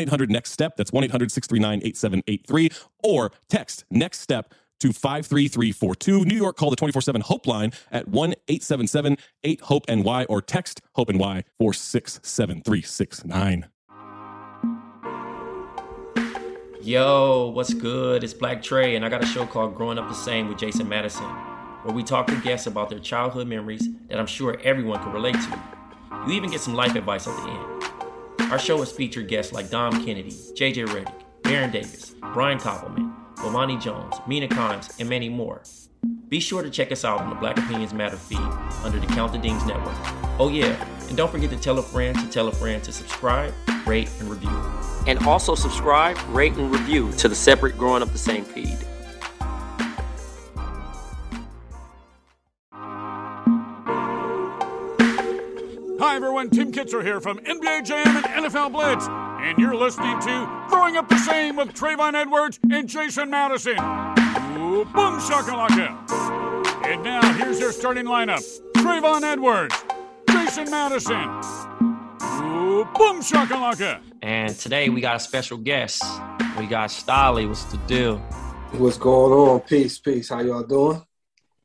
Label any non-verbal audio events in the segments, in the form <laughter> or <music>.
800 Next Step. That's 1 800 639 8783. Or text Next Step to 53342. New York, call the 24 7 Hope line at 1 877 8 Hope NY or text Hope NY 467369. Yo, what's good? It's Black Trey, and I got a show called Growing Up the Same with Jason Madison, where we talk to guests about their childhood memories that I'm sure everyone can relate to. You even get some life advice at the end. Our show has featured guests like Dom Kennedy, JJ Redick, Baron Davis, Brian Koppelman, Bomani Jones, Mina Kimes, and many more. Be sure to check us out on the Black Opinions Matter feed under the Count the Dings Network. Oh yeah, and don't forget to tell a friend to tell a friend to subscribe, rate, and review. And also subscribe, rate, and review to the separate Growing Up the Same feed. Kitzrow here from NBA Jam and NFL Blitz. And you're listening to Growing Up the Same with Trayvon Edwards and Jason Madison. Ooh, boom shakalaka. And now, here's your starting lineup Trayvon Edwards, Jason Madison. Ooh, boom shakalaka. And today we got a special guest. We got Stalley. What's the deal? What's going on? Peace, peace. How y'all doing?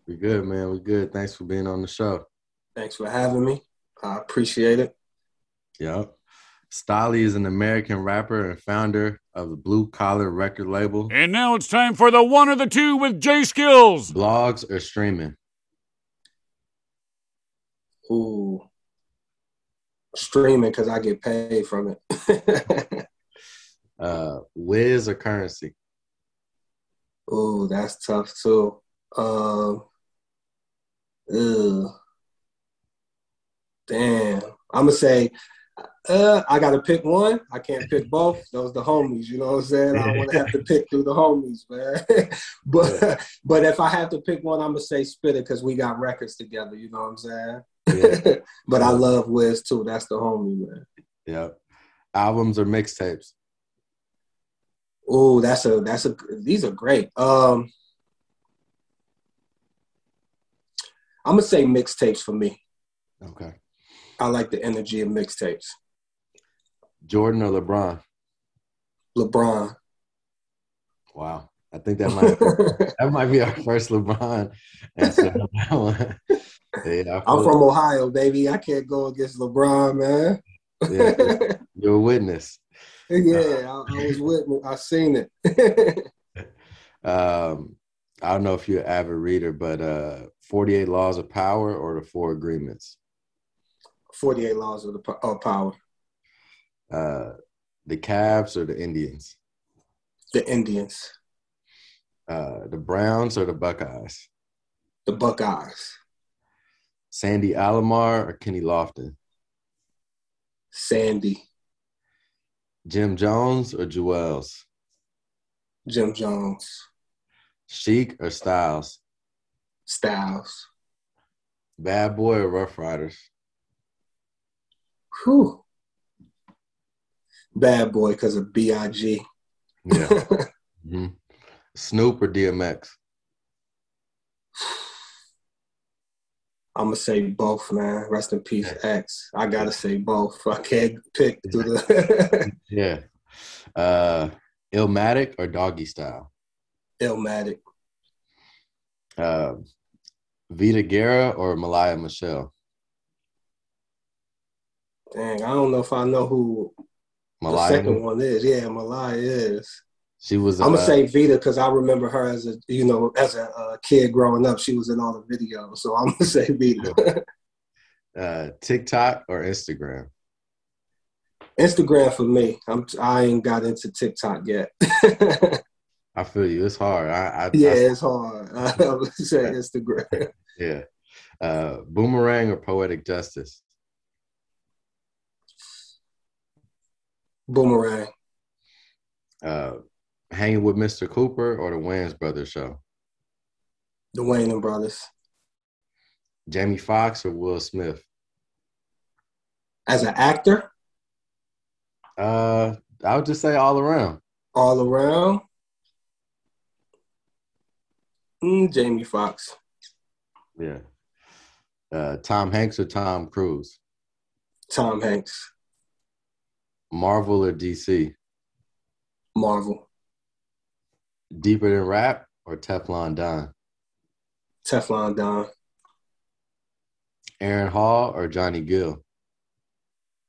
We good, man. We good. Thanks for being on the show. Thanks for having me. I appreciate it. Yep. Stalley is an American rapper and founder of the Blue Collar record label. And now it's time for the one or the two with J Skills. Blogs or streaming? Ooh, streaming because I get paid from it. <laughs> uh, Wiz or Curren$y? Ooh, that's tough too. Um, ugh. Damn. I'm gonna say uh, I gotta pick one. I can't pick both. Those the homies, you know what I'm saying? I want to have to pick through the homies, man. <laughs> but but if I have to pick one, I'm gonna say Spitta because we got records together. You know what I'm saying? Yeah. <laughs> but I love Wiz too. That's the homie, man. Yep. Albums or mixtapes? Oh, that's a that's a these are great. Um, I'm gonna say mixtapes for me. Okay. I like the energy of mixtapes. Jordan or LeBron? LeBron. Wow. I think that might <laughs> that might be our first LeBron answer. yeah, I'm from Ohio, baby. I can't go against LeBron, man. yeah, you're <laughs> a witness. Yeah, I, I was with. I seen it. <laughs> um, I don't know if you're an avid reader, but uh, 48 Laws of Power or the Four Agreements. 48 Laws of the of Power. Uh, the Cavs or the Indians? The Indians. Uh, the Browns or the Buckeyes? The Buckeyes. Sandy Alomar or Kenny Lofton? Sandy. Jim Jones or Juelz? Jim Jones. Sheek or Styles? Styles. Bad Boy or Ruff Ryders? Whew. Bad boy because of B.I.G. Yeah. <laughs> hmm Snoop or DMX? I'm gonna say both, man. Rest in peace, X. I gotta say both. I can't pick through the <laughs> <laughs> Yeah. Uh, Illmatic or Doggy Style? Illmatic. Uh, Vida Guerra or Malaya Michelle? Dang, I don't know if I know who Malaya. the second one is. Yeah, Malaya is. She was. I'm gonna uh, say Vida because I remember her as a you know as a uh, kid growing up. She was in all the videos, so I'm gonna <laughs> say Vida. uh, TikTok or Instagram? Instagram for me. I'm I ain't got into TikTok yet. <laughs> I feel you. It's hard. I, I yeah, I- it's hard. <laughs> I would say Instagram. yeah. Uh, Boomerang or Poetic Justice? Boomerang. Uh, hanging with Mr. Cooper or the Wayans Brothers show? The Wayans Brothers. Jamie Foxx or Will Smith? As an actor, Uh, I would just say all around. all around. Mm, Jamie Foxx. Yeah. Uh, Tom Hanks or Tom Cruise? Tom Hanks. Marvel or DC? Marvel. Deeper than rap or Teflon Don? Teflon Don. Aaron Hall or Johnny Gill?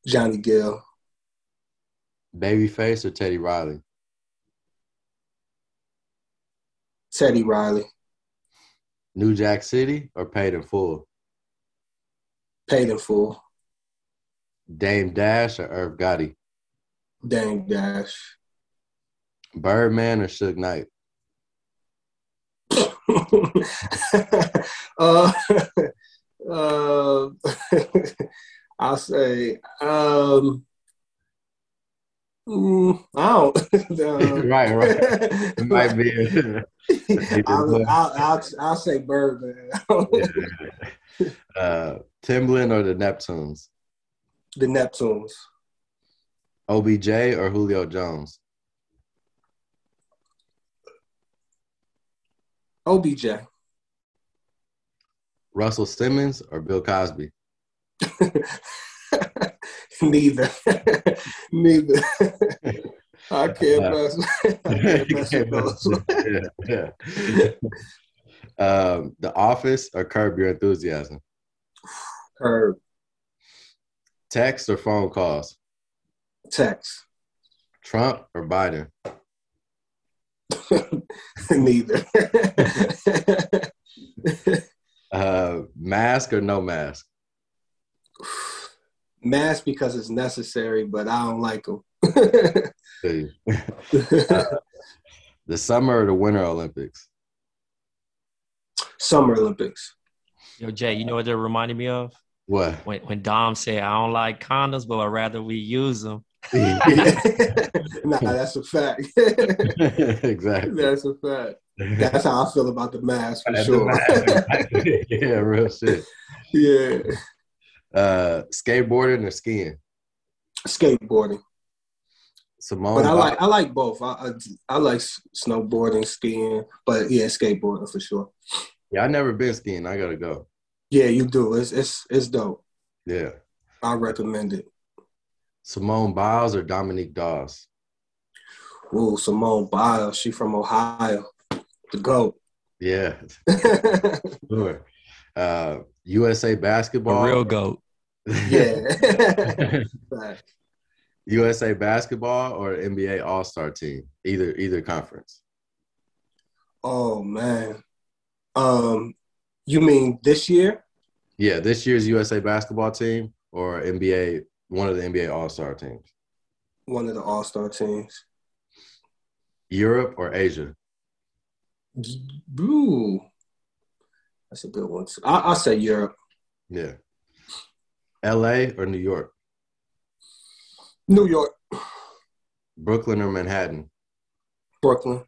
Johnny Gill. Babyface or Teddy Riley? Teddy Riley. New Jack City or Paid in Full? Paid in full. Dame Dash or Irv Gotti? Dame Dash. Birdman or Suge Knight? <laughs> uh, uh, <laughs> I'll say, um, mm, I don't. uh, <laughs> right, right. It might be. I'll, I'll, I'll, I'll say Birdman. uh, Timbaland or the Neptunes? the Neptunes. OBJ or Julio Jones? OBJ. Russell Simmons or Bill Cosby? <laughs> Neither. <laughs> Neither. <laughs> I can't mess. I can't mess yeah, yeah. Um, the Office or Curb Your Enthusiasm? Curb. Text or phone calls? Text. Trump or Biden? <laughs> Neither. <laughs> Uh, mask or no mask? Mask because it's necessary, but I don't like them. <laughs> See. the Summer or the Winter Olympics? Summer Olympics. Yo, Jay, you know what that reminded me of? What? When when Dom said, "I don't like condoms, but I'd rather we use them." <laughs> nah, that's a fact. <laughs> exactly. that's a fact. That's how I feel about the mask for That's sure. a- <laughs> yeah, real shit. yeah. Uh, skateboarding or skiing? Skateboarding. Simone. But I like I like both. I, I I like snowboarding, skiing, but yeah, skateboarding for sure. Yeah, I never been skiing. I gotta go. Yeah, you do. It's it's it's dope. Yeah. I recommend it. Simone Biles or Dominique Dawes? Ooh, Simone Biles. She from Ohio. The goat. Yeah, <laughs> sure. Uh, USA A basketball. real goat. <laughs> yeah. <laughs> USA basketball or NBA All Star team? Either either conference. oh man. Um, you mean this year? Yeah, this year's USA basketball team or NBA one of the NBA All Star teams. One of the All Star teams. Europe or Asia? Ooh, that's a good one. I, I'll say Europe. Yeah. LA or New York? New York, Brooklyn or Manhattan? Brooklyn.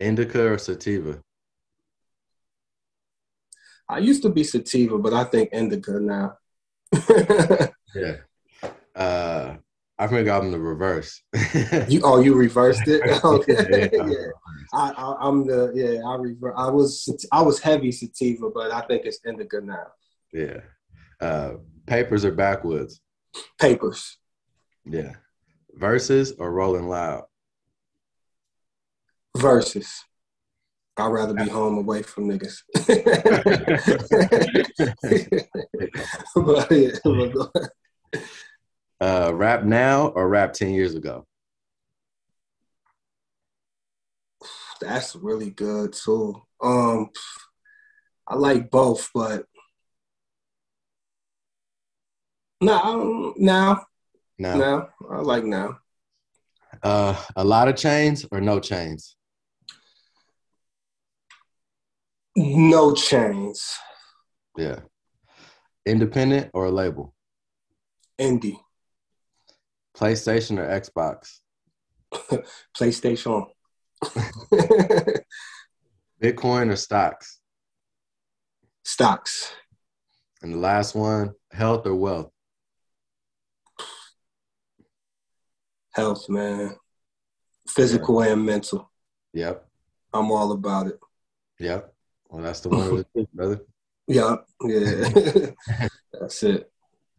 Indica or sativa? I used to be sativa, but I think indica now. <laughs> Yeah. Uh, I think I'm the reverse. you oh, you reversed it. <laughs> Okay. <laughs> Yeah, yeah. I, I, I'm the yeah. I rever- I was I was heavy sativa, but I think it's indica now. yeah. Uh, papers are backwoods. Papers. Yeah. Verzuz or Rolling Loud. Verzuz. I'd rather be home away from niggas. <laughs> but, yeah, but. Uh, rap now or rap ten years ago. that's really good too. Um, I like both, but no, now, Now, now, I like now. uh, a lot of chains or no chains. No chains. Yeah. Independent or a label. Indie. PlayStation or Xbox. <laughs> PlayStation. <laughs> Bitcoin or stocks. Stocks. And the last one, health or wealth. Health, man. Physical and mental. Yep. I'm all about it. Yep. Well, that's the one, <laughs> brother. Yeah, yeah. That's it.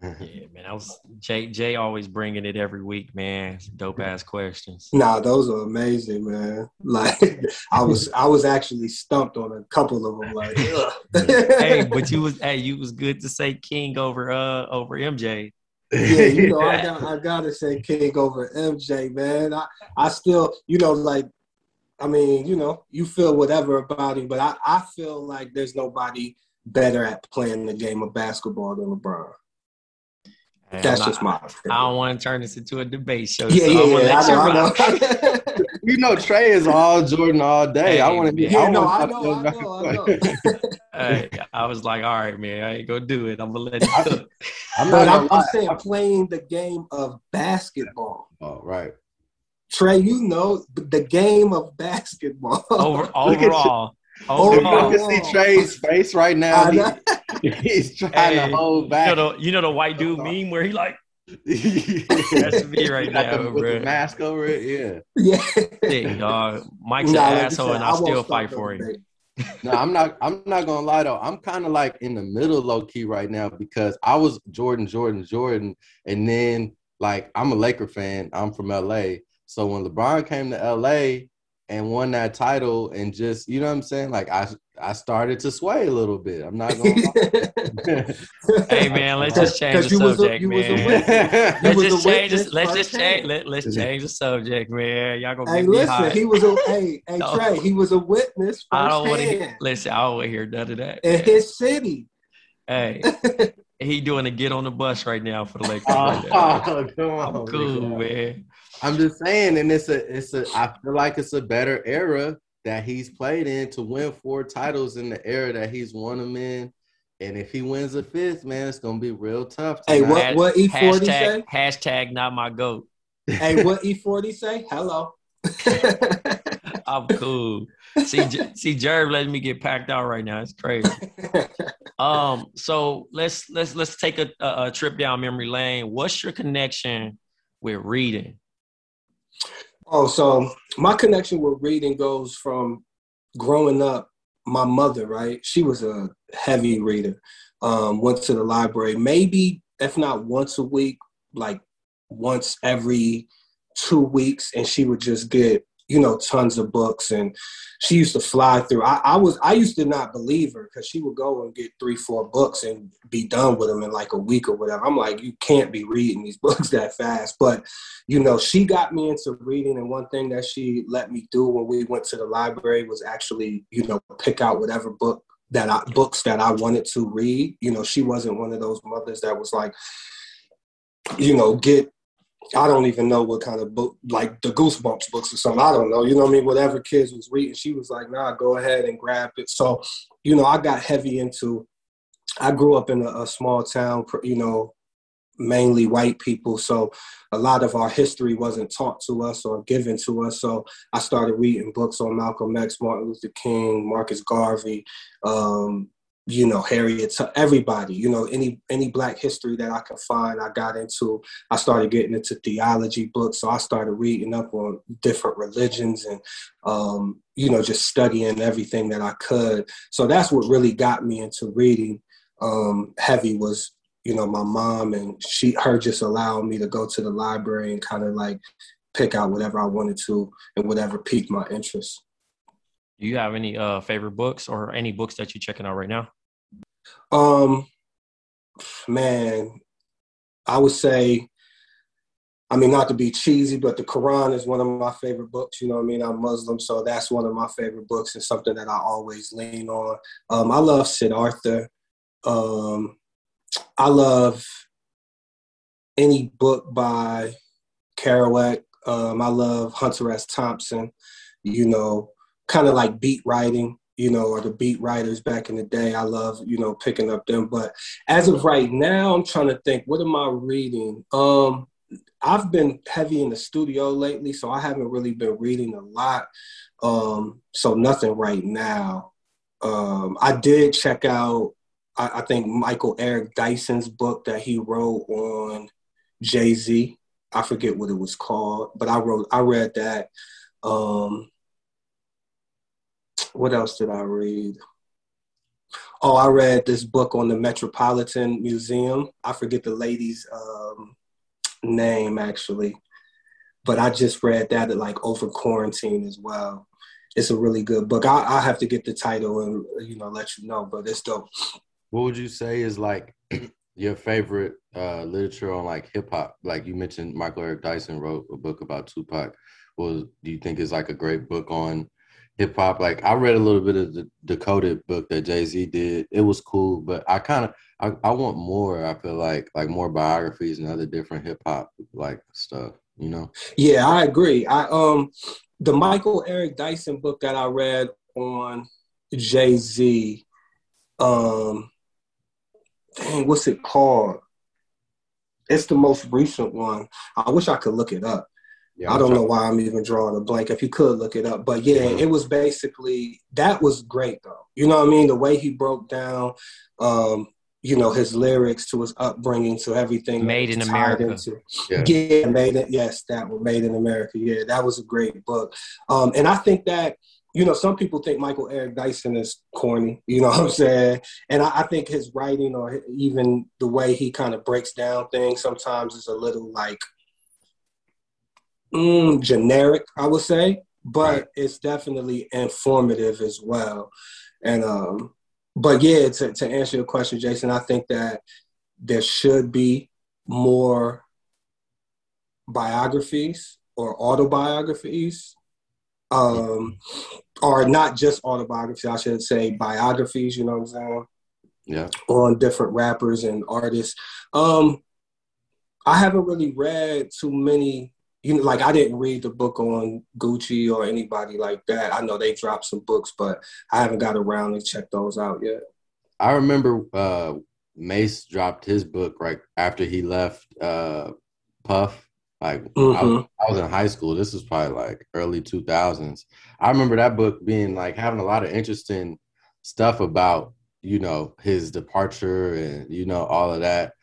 <laughs> Yeah, man. I was Jay. Jay always bringing it every week, man. Dope ass questions. Nah, those are amazing, man. Like I was, I was actually stumped on a couple of them. Like, <laughs> hey, <laughs> but you was hey, you was good to say King over uh over MJ. yeah, you know, I got, I gotta say King over MJ, man. I, I still, you know, like, I mean, you know, you feel whatever about him, but I, I feel like there's nobody better at playing the game of basketball than LeBron. And That's I- just my I don't want to turn this into a debate show. Yeah, so yeah, yeah. let you I know. I <laughs> know. you know, Trey is all Jordan all day. I want to be. man. yeah, no, wanna I know, I know, I know. <laughs> Hey, I was like, all right, man, I ain't gonna do it. I'm gonna let you cook. I'm But not I'm, I'm saying playing the game of basketball. Oh, right. Trey, you know the game of basketball. Over <laughs> Look at you. overall, If overall. you can see Trey's face right now. He- <laughs> he's trying Hey, to hold You back. know, the, you know the white dude uh-huh. meme where he like, <laughs> That's me right now, with bro. the mask over it. Yeah. yeah. "Dick, dog, Mike's Nah, an like asshole, said, and I I still fight for him." No, I'm not. I'm not gonna lie though. I'm kind of like in the middle, low key, right now because I was Jordan, Jordan, Jordan, and then like I'm a Laker fan. I'm from LA, so when LeBron came to LA and won that title, and just you know what I'm saying, like I I started to sway a little bit. I'm not gonna. <laughs> Hey man, let's just change 'Cause the you was a- subject, a man. <laughs> Let's just change this. witness Let's just change. Let, let's change the subject, man. Y'all gonna Hey, get me listen, hot. he was a hey, hey <laughs> No. Trey, he was a witness I don't want to listen. I don't want to hear none of that. in man. his city. Hey, he doing a get on the bus right now for the Lakers. Oh, right now. Oh, come on, I'm cool, man. I'm just saying, and it's a, it's a. I feel like it's a better era that he's played in to win four titles in the era that he's won them in. And if he wins a fifth, man, it's gonna be real tough. Hey, what what E forty say? Hashtag, hashtag not my goat. Hey, what E forty say? Hello. <laughs> I'm cool. See, J- see, Jerv letting me get packed out right now. It's crazy. <laughs> Um, so let's let's let's take a, a, a trip down memory lane. What's your connection with reading? Oh, so my connection with reading goes from growing up. My mother, right? She was a heavy reader. Um, went to the library maybe, if not once a week, like once every two weeks, and she would just get you know tons of books. And she used to fly through. I, I was I used to not believe her because she would go and get three, four books and be done with them in like a week or whatever. I'm like, you can't be reading these <laughs> books that fast, but you know, she got me into reading, and one thing that she let me do when we went to the library was actually, you know, pick out whatever book that I books that I wanted to read. You know, she wasn't one of those mothers that was like, you know, get I don't even know what kind of book, like the Goosebumps books or something. I don't know. You know what I mean? Whatever kids was reading, she was like, nah, go ahead and grab it. So, you know, I got heavy into, I grew up in a, a small town, you know, mainly white people. So a lot of our history wasn't taught to us or given to us. So I started reading books on Malcolm X, Martin Luther King, Marcus Garvey, um, you know harriet everybody you know any any black history that i could find i got into i started getting into theology books so i started reading up on different religions and um, you know just studying everything that i could. So that's what really got me into reading um, heavy was you know my mom and she her just allowing me to go to the library and kind of like pick out whatever i wanted to and whatever piqued my interest do you have any uh, favorite books or any books that you're checking out right now? Um, man, I would say, I mean, not to be cheesy, but the Quran is one of my favorite books. You know I mean? I'm Muslim, so that's one of my favorite books and something that I always lean on. Um, I love Siddhartha. Um, I love any book by Kerouac. Um, I love Hunter S. Thompson. You know, kind of like beat writing, you know, or the beat writers back in the day. I love, you know, picking up them. But as of right now, I'm trying to think, what am I reading? Um, I've been heavy in the studio lately, so I haven't really been reading a lot. Um, so nothing right now. Um, I did check out, I, I think Michael Eric Dyson's book that he wrote on Jay Z. I forget what it was called, but I wrote, I read that. Um, what else did I read? Oh, I read this book on the Metropolitan Museum. I forget the lady's um, name actually, but I just read that at, like over quarantine as well. It's a really good book. I, I have to get the title and you know let you know, but it's dope. What would you say is like <clears throat> your favorite uh, literature on like hip hop? Like you mentioned, Michael Eric Dyson wrote a book about Tupac. Was do you think is like a great book on hip hop. Like I read a little bit of the Decoded book that Jay Z did. It was cool, but I kind of I, I want more. I feel like like more biographies and other different hip hop like stuff. You know? Yeah, I agree. I um the Michael Eric Dyson book that I read on Jay Z. Um, dang, what's it called? It's the most recent one. I wish I could look it up. Yeah, I don't know why I'm even drawing a blank. If you could look it up, but yeah, it was basically that was great though. You know what I mean? The way he broke down, um, you know, his lyrics to his upbringing to everything. Made in America. Into. Yeah. yeah, made it. Yes, that was Made in America. Yeah, that was a great book. Um, and I think that you know, some people think Michael Eric Dyson is corny, you know <laughs> what I'm saying? And I, I, think his writing or even the way he kind of breaks down things sometimes is a little like mm, generic, I would say, but right. it's definitely informative as well. And um, but yeah, to, to answer your question, Jason, I think that there should be more biographies or autobiographies um, or not just autobiographies, I should say biographies, you know what I'm saying? Yeah. On different rappers and artists. Um, I haven't really read too many you know, like I didn't read the book on Gucci or anybody like that. I know they dropped some books, but I haven't got around to check those out yet. I remember uh, Mase dropped his book right after he left uh, Puff. Like mm-hmm. I, was, I, was, in high school. This was probably like early two thousands. I remember that book being like having a lot of interesting stuff about you know his departure and you know all of that.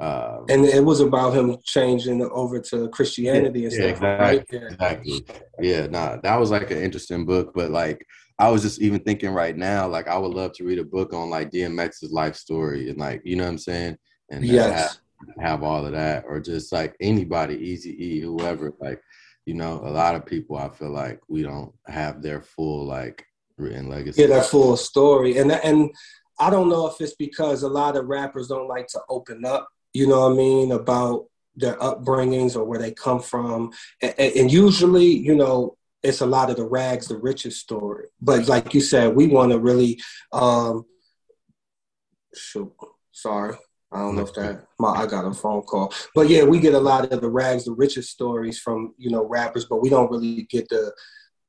Um, and it was about him changing over to Christianity yeah, and stuff. Yeah, exactly. Right? Yeah. Exactly. Yeah, nah, that was like an interesting book. But like, I was just even thinking right now, like, I would love to read a book on like DMX's life story and like, you know what I'm saying? And yes. have, have all of that, or just like anybody, Easy E, whoever. Like, you know, a lot of people, I feel like we don't have their full like written legacy. Yeah, that full story, and and I don't know if it's because a lot of rappers don't like to open up you know what I mean, about their upbringings or where they come from. And, and, usually, you know, it's a lot of the rags, the riches story. But like you said, we want to really, um, shoot, sorry. I don't know if that my I got a phone call, but yeah, we get a lot of the rags, the richest stories from you know rappers, but we don't really get the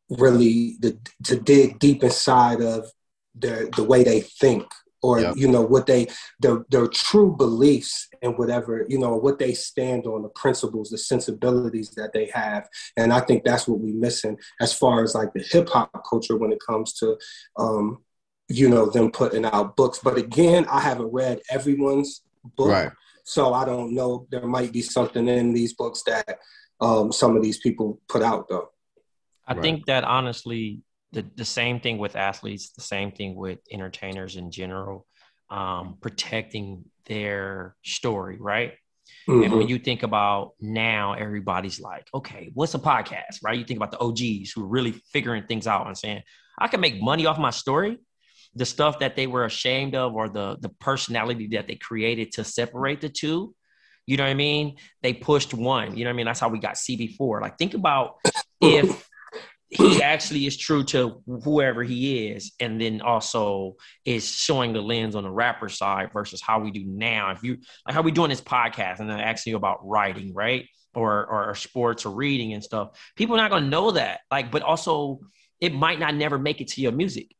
really the to dig deep inside of the the way they think or yep. you know what they their their true beliefs and whatever you know what they stand on the principles the sensibilities that they have and i think that's what we're missing as far as like the hip-hop culture when it comes to um you know, them putting out books. But again, I haven't read everyone's book. Right. So I don't know. There might be something in these books that um, some of these people put out, though. I Right. think that honestly, the, the same thing with athletes, the same thing with entertainers in general, um, protecting their story, right? And Mhm. when you think about now, everybody's like, okay, what's a podcast, right? You think about the OGs who are really figuring things out and saying, I can make money off my story. The stuff that they were ashamed of or the the personality that they created to separate the two, you know what I mean? They pushed one, you know what I mean? That's how we got CB4. Like, think about <clears throat> if he actually is true to whoever he is, and then also is showing the lens on the rapper side versus how we do now. If you like how we doing this podcast and then asking you about writing, right? Or, or sports or reading and stuff. People are not gonna know that. Like, but also it might not never make it to your music.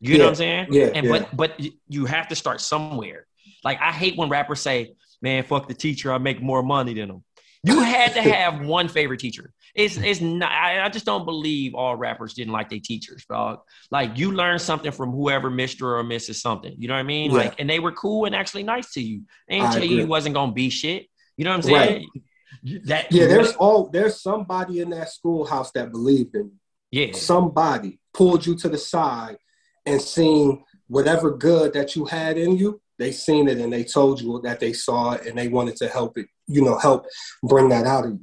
You know what I'm saying? Yeah, And yeah. but but you have to start somewhere. Like I hate when rappers say, "Man, fuck the teacher. I make more money than them You had to <laughs> have one favorite teacher. It's it's not. I, I just don't believe all rappers didn't like their teachers, dog. Like you learned something from whoever Mister or Mrs. Something. You know what I mean? Yeah. Like, and they were cool and actually nice to you. They didn't I tell you agree. you wasn't gonna be shit. You know what I'm Right. saying? That Yeah, there's all there's somebody in that schoolhouse that believed in you. yeah. Somebody pulled you to the side and seen whatever good that you had in you. They seen it and they told you that they saw it and they wanted to help it, you know, help bring that out of you.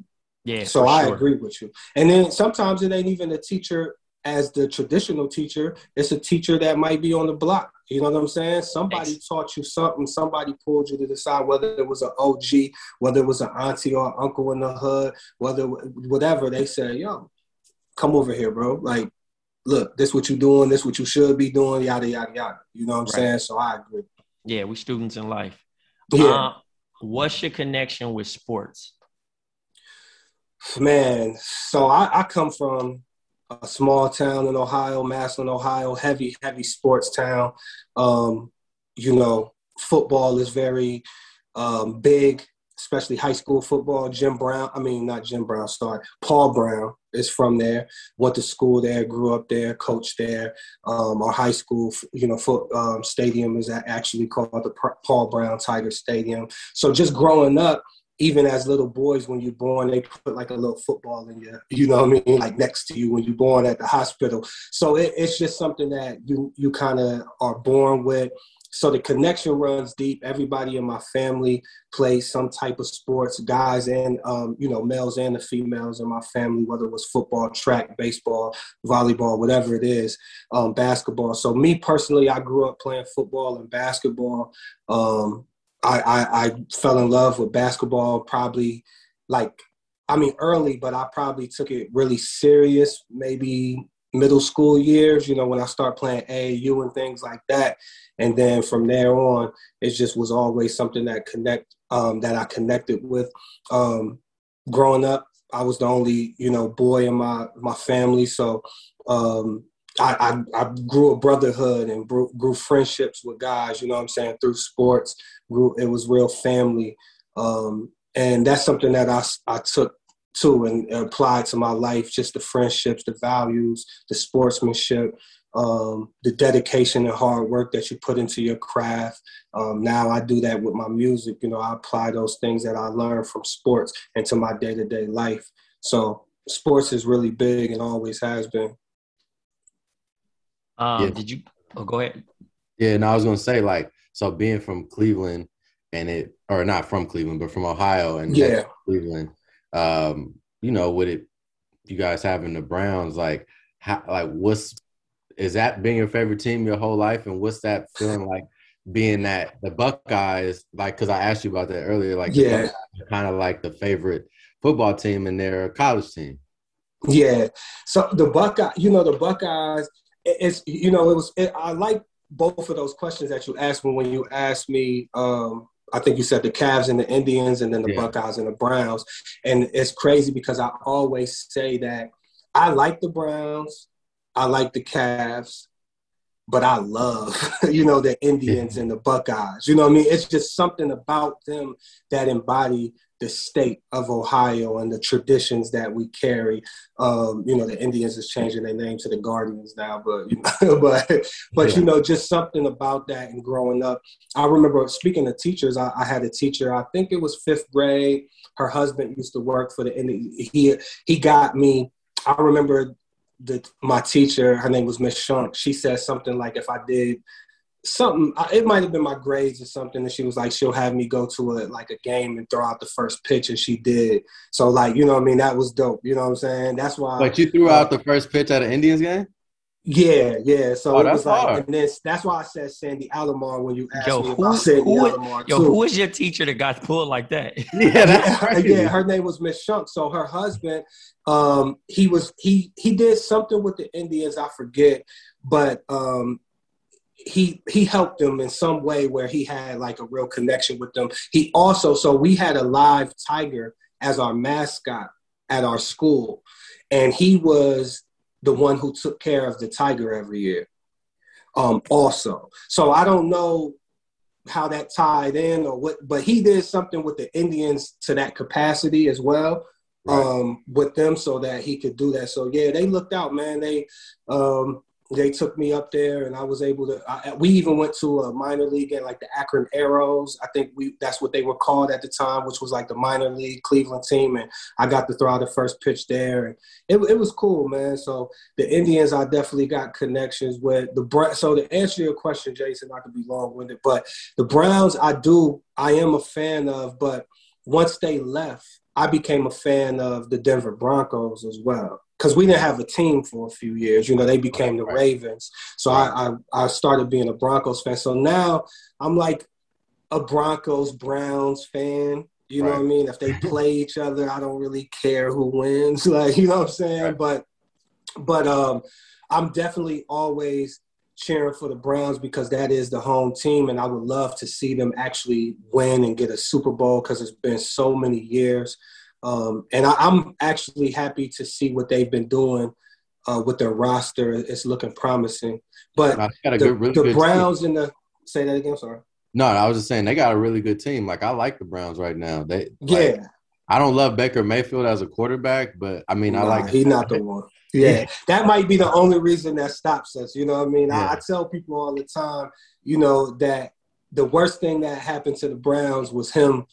Yeah. so I sure. agree with you. And then sometimes it ain't even a teacher as the traditional teacher. It's a teacher that might be on the block. You know what I'm saying? Somebody Ex- taught you something. Somebody pulled you to decide whether it was an OG, whether it was an auntie or uncle in the hood, whether whatever. They said, "Yo, come over here, bro. Like, look, this what you doing. This what you should be doing. Yada yada yada. You know what I'm Right. saying? So I agree. Yeah, we students in life. Yeah, Uh, what's your connection with sports? Man, so I, I come from a small town in Ohio, Massillon, Ohio, heavy, heavy sports town. Um, you know, football is very um, big, especially high school football. Jim Brown, I mean, not Jim Brown, sorry, Paul Brown is from there. Went to school there, grew up there, coached there. Um, our high school, you know, foot, um, stadium is actually called the Paul Brown Tiger Stadium. So just growing up, even as little boys, when you're born, they put like a little football in you, you know what I mean, like next to you when you're born at the hospital. So it, it's just something that you you kind of are born with. So the connection runs deep. Everybody in my family plays some type of sports, guys and um, you know males and the females in my family, whether it was football, track, baseball, volleyball, whatever it is, um, basketball. So me personally, I grew up playing football and basketball. Um, I, I, I fell in love with basketball probably like I mean early, but I probably took it really serious maybe middle school years, you know, when I start playing AAU and things like that. And then from there on, it just was always something that connect um, that I connected with. Um, growing up, I was the only, you know, boy in my my family. So um, I, I, I grew a brotherhood and grew, grew friendships with guys, you know what I'm saying, through sports. Grew, it was real family. Um, and that's something that I, I took to and applied to my life, just the friendships, the values, the sportsmanship, um, the dedication and hard work that you put into your craft. Um, now I do that with my music. You know, I apply those things that I learned from sports into my day-to-day life. So sports is really big and always has been. Um, Yeah. Did you? Oh, go ahead. Yeah, and I was gonna say like, so being from Cleveland and it, or not from Cleveland, but from Ohio and Yeah. Cleveland, um, you know, with it, you guys having the Browns, like, how, like, what's is that being your favorite team your whole life, and what's that feeling like being that the Buckeyes, like, because I asked you about that earlier, like, Yeah. Kind of like the favorite football team in their college team. Yeah. So the Buckeye, you know, the Buckeyes, it- it's you know, it was. It, I like both of those questions that you asked me when you asked me. Um, I think you said the Cavs and the Indians, and then the Yeah. Buckeyes and the Browns. And it's crazy because I always say that I like the Browns, I like the Cavs, but I love, <laughs> you know, the Indians and the Buckeyes. You know what I mean? It's just something about them that embody the state of Ohio and the traditions that we carry. Um, you know, the Indians is changing their name to the Guardians now, but you know, <laughs> but but yeah. you know, just something about that and growing up. I remember speaking to teachers. I, I, had a teacher. I think it was fifth grade. Her husband used to work for the Indians. He he got me. I remember the my teacher. Her name was Miss Shunk. She said something like, "If I did." Something it might have been my grades or something and she was like she'll have me go to a like a game and throw out the first pitch and she did so like you know i mean that was dope you know what i'm saying that's why but you threw uh, out the first pitch at an indians game yeah, yeah. So oh, it was like, hard. and then that's why I said Sandy Alomar when you asked yo, me about Sandy who, Alomar. Yo, too. who was your teacher that got pulled like that? <laughs> yeah, yeah, yeah, her name was Miss Shunk. So her husband, um, he was he he did something with the Indians. I forget, but um, he he helped them in some way where he had like a real connection with them. He also so we had a live tiger as our mascot at our school, and he was the one who took care of the tiger every year. Um, also, so I don't know how that tied in or what, but he did something with the Indians to that capacity as well. Right. Um, with them so that he could do that. So yeah, they looked out, man. They um, they took me up there and I was able to I, we even went to a minor league and like the Akron Aeros. I think we that's what they were called at the time which was like the minor league Cleveland team. And I got to throw out the first pitch there. And it, it was cool man. So the Indians I definitely got connections with the so to answer your question Jason not to be long-winded but the Browns I do I am a fan of but once they left I became a fan of the Denver Broncos as well because we didn't have a team for a few years. You know, they became the Ravens. So I, I, I started being a Broncos fan. So now I'm like a Broncos Browns fan. You know right. what I mean? If they play <laughs> each other, I don't really care who wins. <laughs> Like, you know what I'm saying? Right. But but um I'm definitely always cheering for the Browns because that is the home team and I would love to see them actually win and get a Super Bowl because it's been so many years. Um, and I, am actually happy to see what they've been doing uh, with their roster. It's looking promising. But the, good, really the Browns and the say that again. Sorry. No, I was just saying they got a really good team. Like I like the Browns right now. They yeah. Like, I don't love Baker Mayfield as a quarterback, but I mean nah, I like. He's not the one. Yeah, that might be the only reason that stops us. You know what I mean? Yeah. I, I tell people all the time, you know, that the worst thing that happened to the Browns was him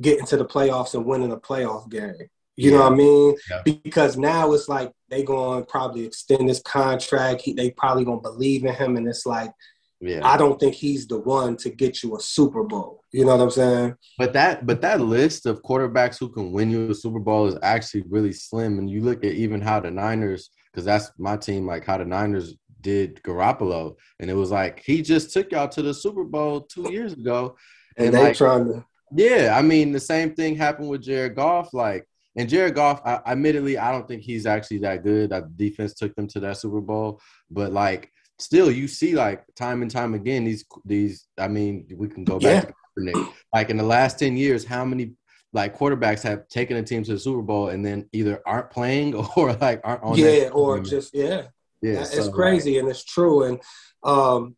getting to the playoffs and winning a playoff game. You yeah. know what I mean? Yeah. Because now it's like they going to probably extend his contract. He, they probably going to believe in him, and it's like, yeah. I don't think he's the one to get you a Super Bowl. You know what I'm saying? But that but that list of quarterbacks who can win you a Super Bowl is actually really slim. And you look at even how the Niners, because that's my team, like how the Niners did Garoppolo, and it was like he just took y'all to the Super Bowl two years ago, and, and they like, trying to yeah, I mean the same thing happened with Jared Goff. Like, and Jared Goff, I, admittedly, I don't think he's actually that good. That defense took them to that Super Bowl, but like, still, you see like time and time again these these. I mean, we can go back yeah. to Kaepernick. Like in the last ten years, how many like quarterbacks have taken a team to the Super Bowl and then either aren't playing <laughs> or like aren't on. Yeah, or just yeah, yeah. It's so, crazy and it's true and. um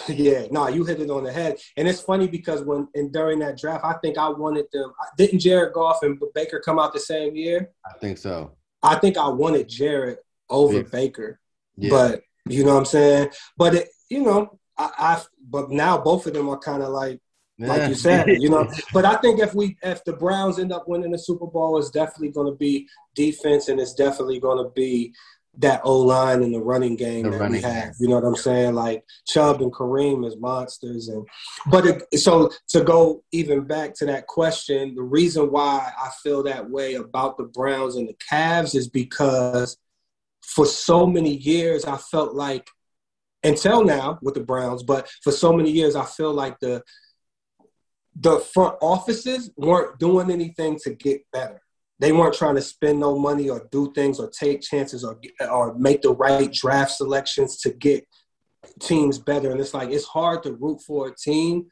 <laughs> Yeah, no, you hit it on the head. And it's funny because when and during that draft, I think I wanted them. Didn't Jared Goff and Baker come out the same year? I think so. I think I wanted Jared over yeah. Baker. Yeah. But you know what I'm saying? But it, you know, I, I but now both of them are kind of like like you said, you know. <laughs> But I think if we if the Browns end up winning the Super Bowl, it's definitely going to be defense, and it's definitely going to be that O line and the running game the that running we have. Game. You know what I'm saying? Like Chubb and Kareem as monsters, and but it, so to go even back to that question, the reason why I feel that way about the Browns and the Cavs is because for so many years I felt like until now with the Browns, but for so many years I feel like the the front offices weren't doing anything to get better they weren't trying to spend no money or do things or take chances or or make the right draft selections to get teams better. And it's like it's hard to root for a team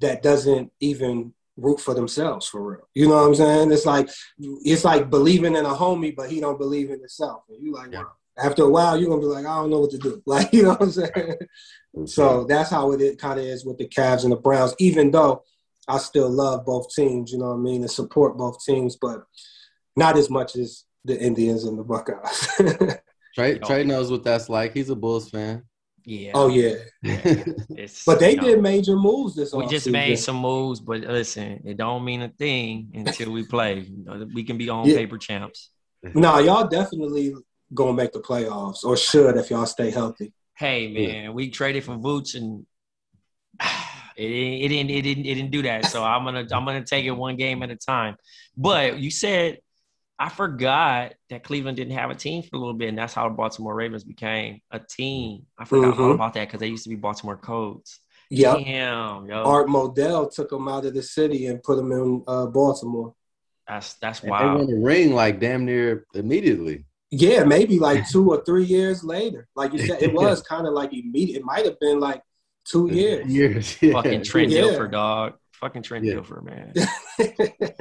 that doesn't even root for themselves for real. You know what I'm saying? It's like it's like believing in a homie, but he don't believe in himself. And you like, yeah. after a while, you're gonna be like, I don't know what to do. <laughs> Like, you know what I'm saying? <laughs> so that's how it kind of is with the Cavs and the Browns. Even though I still love both teams, you know what I mean, and support both teams, but not as much as the Indians and the Buckeyes. <laughs> Trey, Trey knows what that's like. He's a Bulls fan. Yeah. oh yeah, <laughs> It's, but they you know, did major moves this. We just offseason. made some moves, but listen, it don't mean a thing until we play. You know, We can be on Yeah. paper champs. No, y'all definitely gonna make the playoffs, or should if y'all stay healthy. Hey man, we traded for Vooch and it, <sighs> it didn't it didn't it didn't do that. So I'm gonna I'm gonna take it one game at a time. But you said I forgot that Cleveland didn't have a team for a little bit, and that's how the Baltimore Ravens became a team. I forgot all Mhm. about that because they used to be Baltimore Colts. Yeah, Damn, yo, Art Modell took them out of the city and put them in uh, Baltimore. that's that's And They wild. won a ring like damn near immediately. Yeah, maybe like <laughs> two or three years later. Like you said, it <laughs> was kind of like immediate. It might have been like two years. Years. <laughs> Yeah. Fucking Trent Yeah. Dilfer, dog. Fucking Trent Yeah. Dilfer, man. <laughs>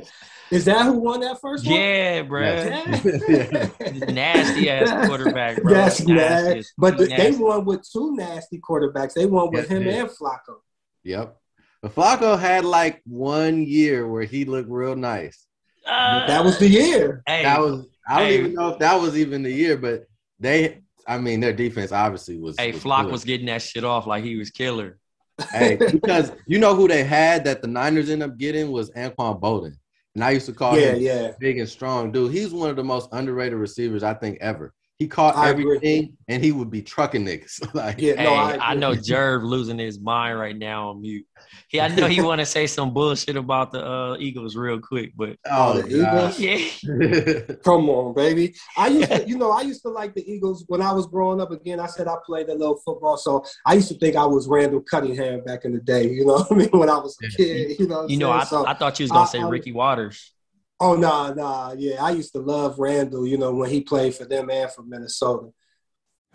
Is that who won that first one? Yeah, bro. Yeah. <laughs> <laughs> Nasty ass quarterback, bro. That's Nasty nasty. But the, they won with two nasty quarterbacks. They won with Yeah, him yeah. and Flacco. Yep. But Flacco had like one year where he looked real nice. Uh, That was the year. Hey, That was I don't Hey. even know if that was even the year, but they I mean their defense obviously was hey, was Flock good. was getting that shit off like he was killer. Hey, because you know who they had that the Niners end up getting was Anquan Boldin. And I used to call Yeah, him yeah. big and strong dude. He's one of the most underrated receivers I think ever. He caught I agree. everything and he would be trucking niggas. <laughs> like Yeah, Hey, no, I, I, know Jerv losing his mind right now on mute. He, I know he <laughs> want to say some bullshit about the uh, Eagles real quick, but oh, the Eagles? yeah, <laughs> Come on, baby. I used to, you know, I used to like the Eagles when I was growing up. Again, I said I played a little football, so I used to think I was Randall Cunningham back in the day. You know what I mean? When I was a kid, you know. What you I'm know, I. So- I thought you was gonna I- say Ricky Watters. Oh nah, nah, yeah. I used to love Randall. You know when he played for them and for Minnesota.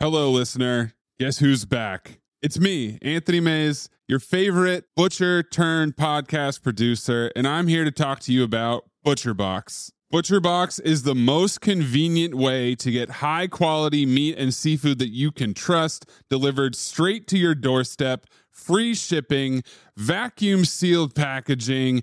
Hello, listener. Guess who's back? It's me, Anthony Mays, your favorite butcher turned podcast producer, and I'm here to talk to you about ButcherBox. ButcherBox is the most convenient way to get high quality meat and seafood that you can trust delivered straight to your doorstep, free shipping, vacuum sealed packaging.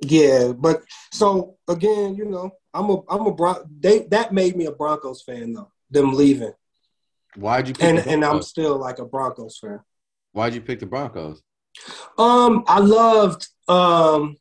yeah, but so again, you know, I'm a I'm a Bron- they that made me a Broncos fan though. Them leaving, Why'd you pick and and I'm still like a Broncos fan. Why'd you pick the Broncos? Um, I loved. Um,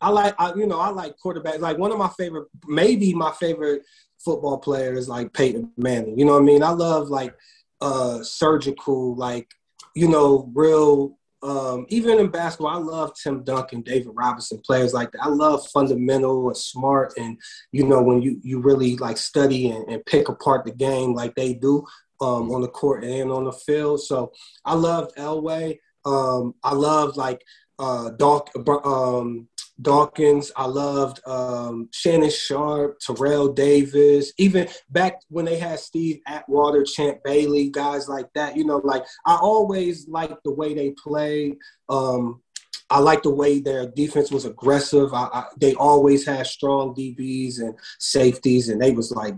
I like. I, you know, I like quarterbacks. Like one of my favorite, maybe my favorite football player is like Peyton Manning. You know what I mean? I love like uh surgical, like you know, real. Um, even in basketball, I love Tim Duncan, David Robinson, players like that. I love fundamental and smart, and you know when you you really like study and, and pick apart the game like they do um, on the court and on the field. So I loved Elway. Um, I loved like uh, Dawk, um, Dawkins. I loved um, Shannon Sharpe, Terrell Davis. Even back when they had Steve Atwater, Champ Bailey, guys like that. You know, like I always liked the way they played. Um, I like the way their defense was aggressive. I, I, they always had strong DBs and safeties, and they was like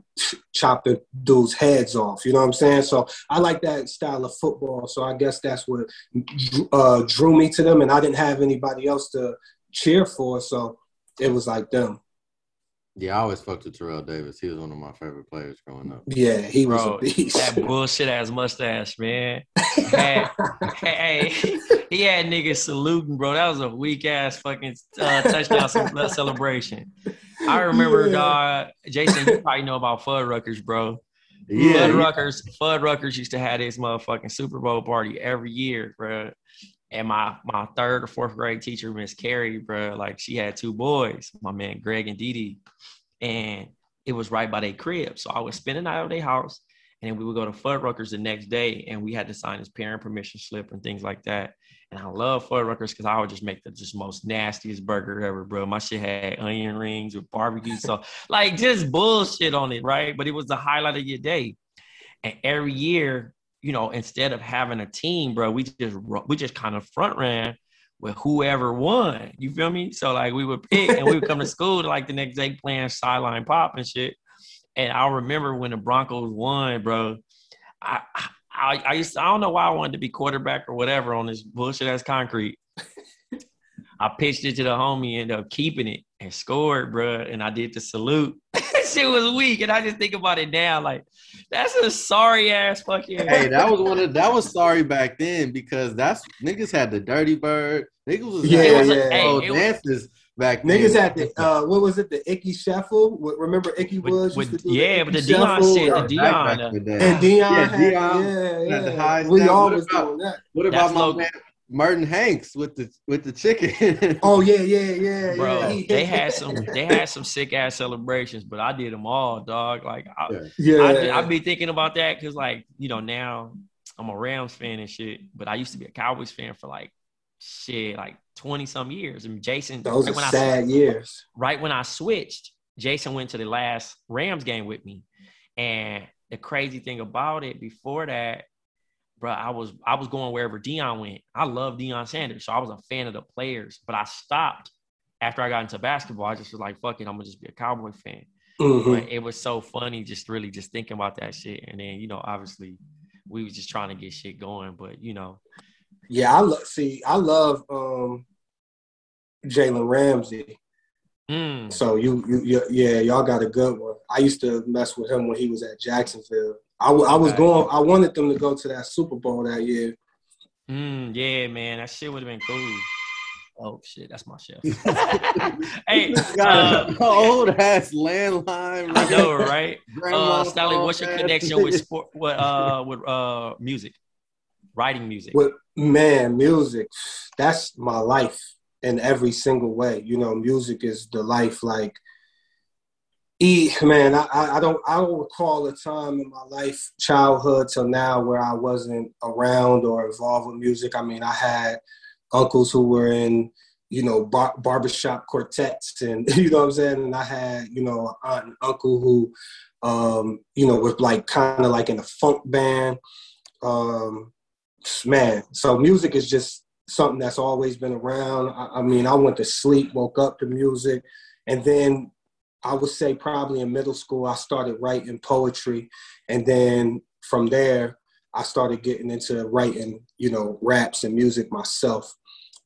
chopping dudes' heads off. You know what I'm saying? So I like that style of football. So I guess that's what uh, drew me to them, and I didn't have anybody else to cheer for, so it was like them. Yeah, I always fucked with Terrell Davis. He was one of my favorite players growing up. Yeah, he was a beast. that <laughs> bullshit ass mustache, man. Had- hey, he had niggas saluting, bro. That was a weak ass fucking uh, touchdown <laughs> celebration. I remember, Yeah. dog. Jason, you probably know about Fuddruckers, bro. Yeah, Fuddruckers, Fuddruckers used to have this motherfucking Super Bowl party every year, bro. And my my third or fourth grade teacher, Miss Carrie, bro, like she had two boys, my man Greg and Dee and it was right by their crib. So I would spend the night at their house, and then we would go to Fuddruckers the next day, and we had to sign his parent permission slip and things like that. And I love Fuddruckers because I would just make the just most nastiest burger ever, bro. My shit had onion rings with barbecue <laughs> sauce, like just bullshit on it, right? But it was the highlight of your day. And every year, you know, instead of having a team, bro, we just we just kind of front ran with whoever won. You feel me? So like we would pick and we would come to <laughs> school like the next day playing sideline pop and shit. And I remember when the Broncos won, bro. I I, I used to, I don't know why I wanted to be quarterback or whatever on this bullshit ass concrete. <laughs> I pitched it to the homie, ended up keeping it and scored, bro. And I did the salute. Shit was weak, and I just think about it now, like that's a sorry ass fucking. hey, that was one of that was sorry back then because that's niggas had the dirty bird. Niggas was Yeah, having It was a- yeah. hey, old it was- dances back Niggas then. had the uh, what was it? The Ickey Shuffle. Remember Ickey With- Woods? with- used to do yeah, the but the Ickey Deion Shuffle? shit, the Back- Deion, back uh, in the. And Deion, Yeah, had, Deion yeah, had the yeah. highest We down. What about- doing that. What That's about my low- man Merton Hanks with the with the chicken? <laughs> Oh yeah, yeah, yeah, bro. yeah. They had some, they had some sick ass celebrations, but I did them all, dog. Like I, Yeah. yeah. I, I be thinking about that because, like, you know, now I'm a Rams fan and shit, but I used to be a Cowboys fan for like shit, like 20 some years. And Jason, Those right are when I sad years. right when I switched, Jason went to the last Rams game with me. And the crazy thing about it, before that, bro, I was I was going wherever Deion went. I love Deion Sanders, so I was a fan of the players. But I stopped after I got into basketball. I just was like, fuck it, I'm gonna just be a Cowboy fan. Mhm. But it was so funny, just really just thinking about that shit. And then you know, obviously, we was just trying to get shit going. But you know, Yeah, I love. See, I love um, Jalen Ramsey. mm, So you, you, you, yeah, y'all got a good one. I used to mess with him when he was at Jacksonville. I, w- I was Okay. going. I wanted them to go to that Super Bowl that year. mm, yeah, man, that shit would have been cool. Oh shit, that's my chef. <laughs> <laughs> hey, Got uh, <laughs> an old ass landline. I know, right? Grandma Uh, Stalley, what's your connection with sport? What uh, with uh, music, writing music? With man, music, that's my life in every single way. You know, music is the life. Like, e man, I, I don't I don't recall a time in my life, childhood till now, where I wasn't around or involved with music. I mean, I had uncles who were in you know bar- barbershop quartets, and <laughs> you know what I'm saying. And I had you know aunt and uncle who um, you know was like kind of like in a funk band. Um, man, so music is just something that's always been around. I, I mean, I went to sleep, woke up to music, and then I would say probably in middle school I started writing poetry, and then from there I started getting into writing, you know, raps and music myself.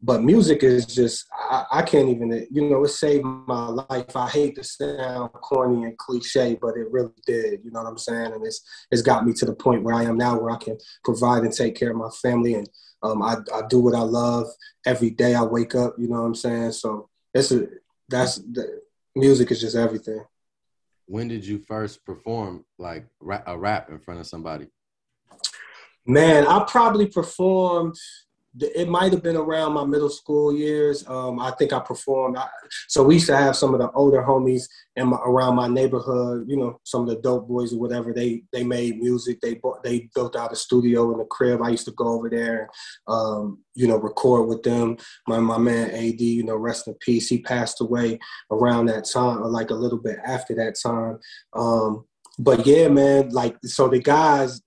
But music is just I, I can't even you know it saved my life. I hate to sound corny and cliche, but it really did. You know what I'm saying? And it's it's got me to the point where I am now, where I can provide and take care of my family, and um, I I do what I love every day. I wake up. You know what I'm saying? So it's a that's the music is just everything. When did you first perform like a rap in front of somebody? Man, I probably performed. It might have been around my middle school years. Um, I think I performed. I, so we used to have some of the older homies in my, around my neighborhood. You know, some of the dope boys or whatever. They they made music. They bought, they built out a studio in the crib. I used to go over there, and, um, you know, record with them. My my man Ad, you know, rest in peace. He passed away around that time, or like a little bit after that time. Um, but yeah, man, like so the guys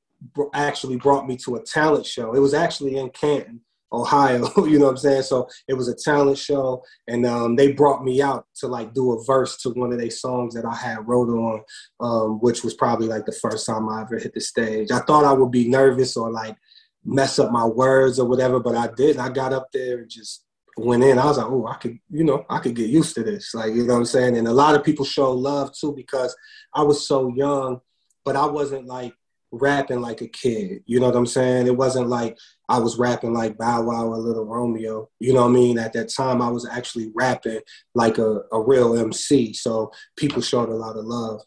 actually brought me to a talent show. It was actually in Canton. Ohio. <laughs> you know what I'm saying? So it was a talent show, and um, they brought me out to like do a verse to one of their songs that I had wrote on, um, which was probably like the first time I ever hit the stage. I thought I would be nervous or like mess up my words or whatever, but I did. I got up there and just went in. I was like, oh, I could, you know, I could get used to this. Like, you know what I'm saying? And a lot of people show love too because I was so young, but I wasn't like rapping like a kid. You know what I'm saying? It wasn't like I was rapping like Bow Wow or Little Romeo. You know what I mean? At that time, I was actually rapping like a, a real MC. So people showed a lot of love.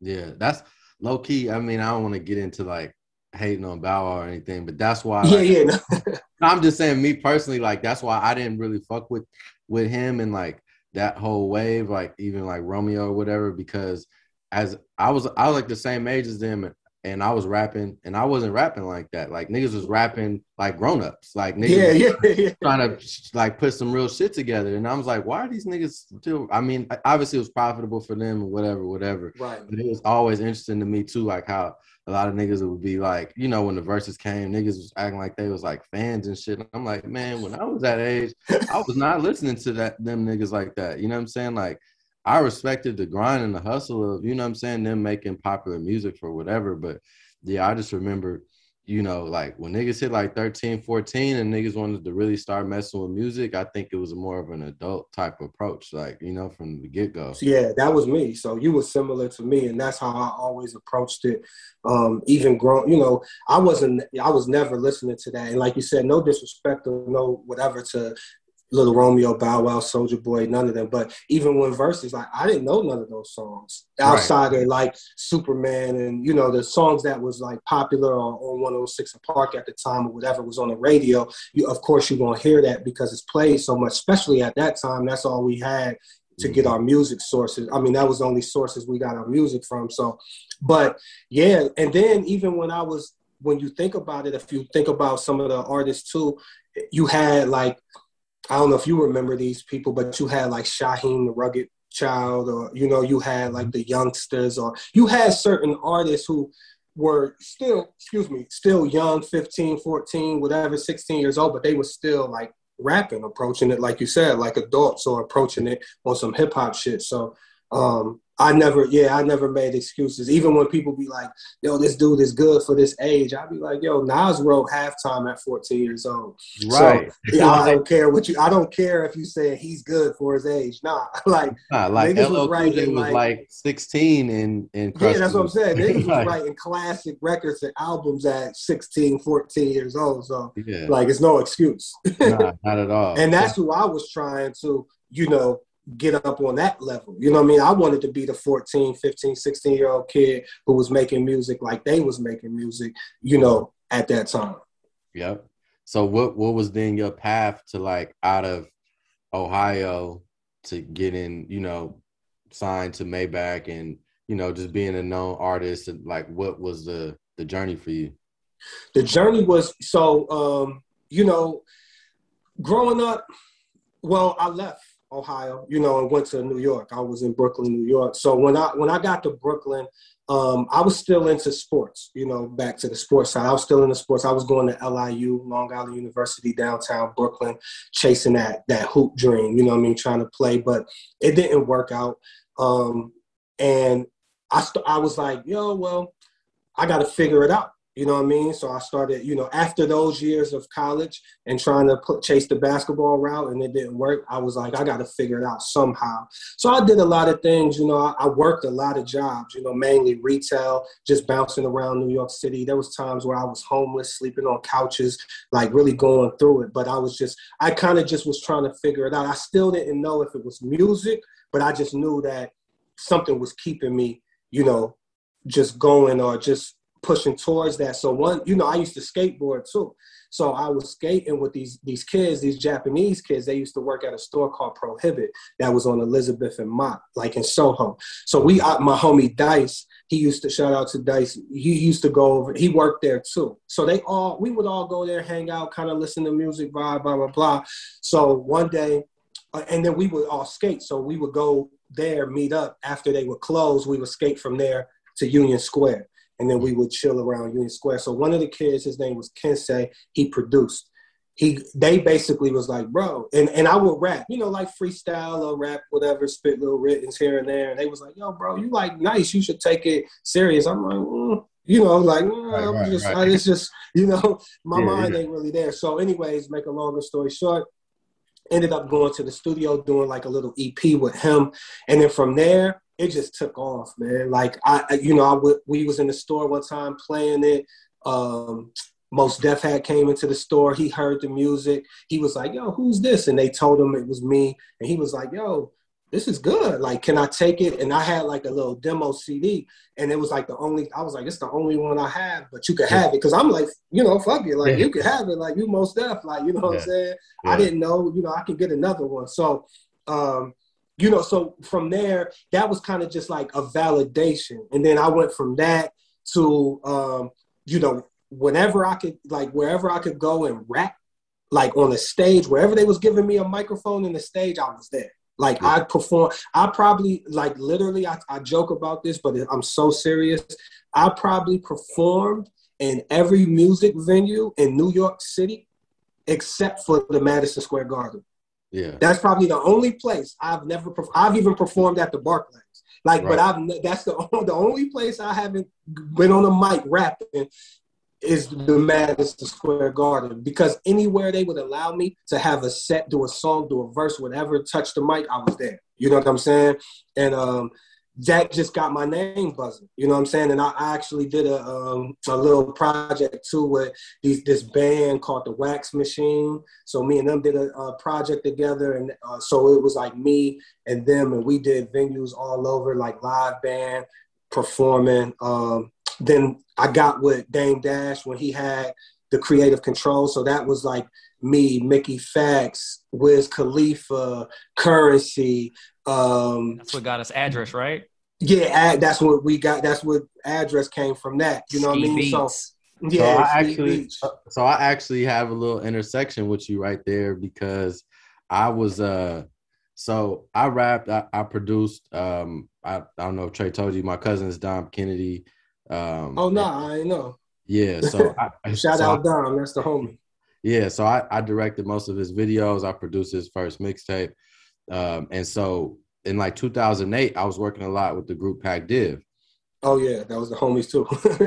Yeah, that's low key. I mean, I don't want to get into like hating on Bow Wow or anything, but that's why. Like, yeah, yeah. No. <laughs> I'm just saying, me personally, like that's why I didn't really fuck with with him and like that whole wave, like even like Romeo or whatever, because as I was, I was like the same age as them, and I was rapping, and I wasn't rapping like that. Like niggas was rapping like grown ups, like niggas yeah, yeah, yeah. trying to like put some real shit together. And I was like, why are these niggas still? I mean, obviously it was profitable for them or whatever, whatever. Right. But it was always interesting to me too, like how a lot of niggas would be like, you know, when the verses came, niggas was acting like they was like fans and shit. I'm like, man, when I was that age, I was not listening to that them niggas like that. You know what I'm saying? Like I respected the grind and the hustle of, you know what I'm saying, them making popular music for whatever. But yeah, I just remember, you know, like when niggas hit like 13, 14 and niggas wanted to really start messing with music, I think it was more of an adult type approach, like, you know, from the get go. Yeah, that was me. So you were similar to me, and that's how I always approached it. Um, even grown, you know, I wasn't, I was never listening to that. And like you said, no disrespect or no whatever to Little Romeo, Bow Wow, Soulja Boy, none of them. But even when verses, like I didn't know none of those songs outside right. of like Superman and you know the songs that was like popular on, on 106 and Park at the time or whatever was on the radio. You of course you're gonna hear that because it's played so much, especially at that time. That's all we had to get mm-hmm. our music sources. I mean, that was the only sources we got our music from. So, but yeah, and then even when I was when you think about it, if you think about some of the artists too, you had like I don't know if you remember these people, but you had like Shyheim the Rugged Child, or you know, you had like the youngsters, or you had certain artists who were still, excuse me, still young, 15, 14, whatever, 16 years old, but they were still like rapping, approaching it, like you said, like adults or approaching it on some hip hop shit. So um, I never, yeah, I never made excuses. Even when people be like, "Yo, this dude is good for this age," I'd be like, "Yo, Nas wrote halftime at 14 years old." Right. So, yeah, I don't care what you. I don't care if you say he's good for his age. Nah, <laughs> like, nah, like LL was, was like, like, 16 and and yeah, that's what I'm saying. Niggas <laughs> was writing classic records and albums at 16, 14 years old. So, yeah. like, it's no excuse. nah, not at all. <laughs> and that's who I was trying to, you know get up on that level. You know what I mean? I wanted to be the 14, 15, 16 year old kid who was making music like they was making music, you know, at that time. Yep. So what what was then your path to like out of Ohio to getting, you know, signed to Maybach and, you know, just being a known artist and like what was the the journey for you? The journey was so um, you know, growing up, well, I left Ohio, you know, and went to New York. I was in Brooklyn, New York. So when I when I got to Brooklyn, um, I was still into sports. You know, back to the sports side. I was still into sports. I was going to LIU, Long Island University, downtown Brooklyn, chasing that that hoop dream. You know, I mean, trying to play, but it didn't work out. Um, and I st- I was like, yo, well, I got to figure it out. You know what I mean? So I started, you know, after those years of college and trying to put, chase the basketball route and it didn't work, I was like, I got to figure it out somehow. So I did a lot of things, you know, I, I, worked a lot of jobs, you know, mainly retail, just bouncing around New York City. There was times where I was homeless, sleeping on couches, like really going through it. But I was just, I kind of just was trying to figure it out. I still didn't know if it was music, but I just knew that something was keeping me, you know, just going or just pushing towards that. So one, you know, I used to skateboard too. So I was skating with these these kids, these Japanese kids. They used to work at a store called Prohibit that was on Elizabeth and Mott, like in Soho. So we, uh, my homie Dice, he used to shout out to Dice. He used to go over. He worked there too. So they all, we would all go there, hang out, kind of listen to music, blah blah blah blah. So one day, uh, and then we would all skate. So we would go there, meet up after they would close. We would skate from there to Union Square and then we would chill around Union Square. So one of the kids, his name was Kensei, he produced. he they basically was like, bro, and, and I would rap, you know, like freestyle or rap, whatever, spit little writtens here and there. And they was like, yo, bro, you like nice, you should take it serious. I'm like, mm. you know, like mm, right, right, just, right. I, it's just, you know, <laughs> my yeah, mind yeah. ain't really there. So, anyways, make a longer story short, ended up going to the studio doing like a little EP with him, and then from there it just took off, man. Like I, you know, I w- we was in the store one time playing it. Um, Mos Def had came into the store. He heard the music. He was like, "Yo, who's this?" And they told him it was me. And he was like, "Yo, this is good. Like, can I take it?" And I had like a little demo CD, and it was like the only. I was like, "It's the only one I have, but you can have it." Because I'm like, you know, fuck it. Like, yeah. you can have it. Like, you Mos Def. Like, you know what yeah. I'm saying? Yeah. I didn't know. You know, I can get another one. So, um, you know, so from there, that was kind of just like a validation, and then I went from that to, um, you know, whenever I could, like wherever I could go and rap, like on the stage, wherever they was giving me a microphone in the stage, I was there. Like yeah. I perform, I probably like literally, I, I joke about this, but I'm so serious. I probably performed in every music venue in New York City, except for the Madison Square Garden. Yeah, that's probably the only place I've never. I've even performed at the Barclays. Like, right. but I've that's the <laughs> the only place I haven't been on a mic rapping is the Madison Square Garden because anywhere they would allow me to have a set, do a song, do a verse, whatever, touch the mic, I was there. You know what I'm saying? And um, that just got my name buzzing. You know what I'm saying? And I actually did a um, a little project too with these this band called the Wax Machine. So me and them did a, a project together, and uh, so it was like me and them, and we did venues all over, like live band performing. Um, then I got with Dame Dash when he had the creative control. So that was like me, Mickey Factz, Wiz Khalifa, Curren$y. Um, that's what got us address, right? Yeah, that's what we got. That's what address came from. That you know what I mean. So yeah, so I actually, so I actually have a little intersection with you right there because I was uh, so I rapped, I, I produced. Um, I, I don't know if Trey told you, my cousin is Dom Kennedy. Um, oh no, nah, I know. Yeah, so <laughs> I, shout so out I, Dom, that's the homie. Yeah, so I, I directed most of his videos. I produced his first mixtape, um, and so in like 2008, I was working a lot with the group Pac Div. Oh yeah, that was the homies too.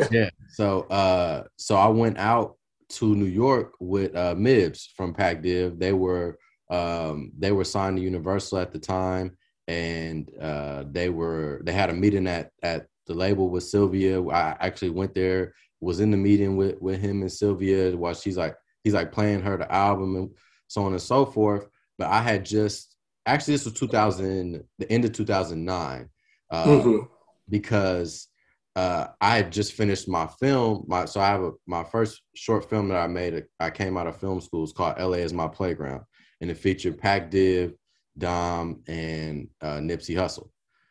<laughs> yeah, so uh, so I went out to New York with uh, Mibs from Pac Div. They were um, they were signed to Universal at the time, and uh, they were they had a meeting at at the label with Sylvia. I actually went there, was in the meeting with with him and Sylvia while she's like he's like playing her the album and so on and so forth. But I had just actually this was 2000, the end of 2009, uh, mm-hmm. because uh, I had just finished my film. My so I have a, my first short film that I made. I came out of film school. It's called "LA is My Playground," and it featured Pac Div, Dom, and uh, Nipsey Hussle.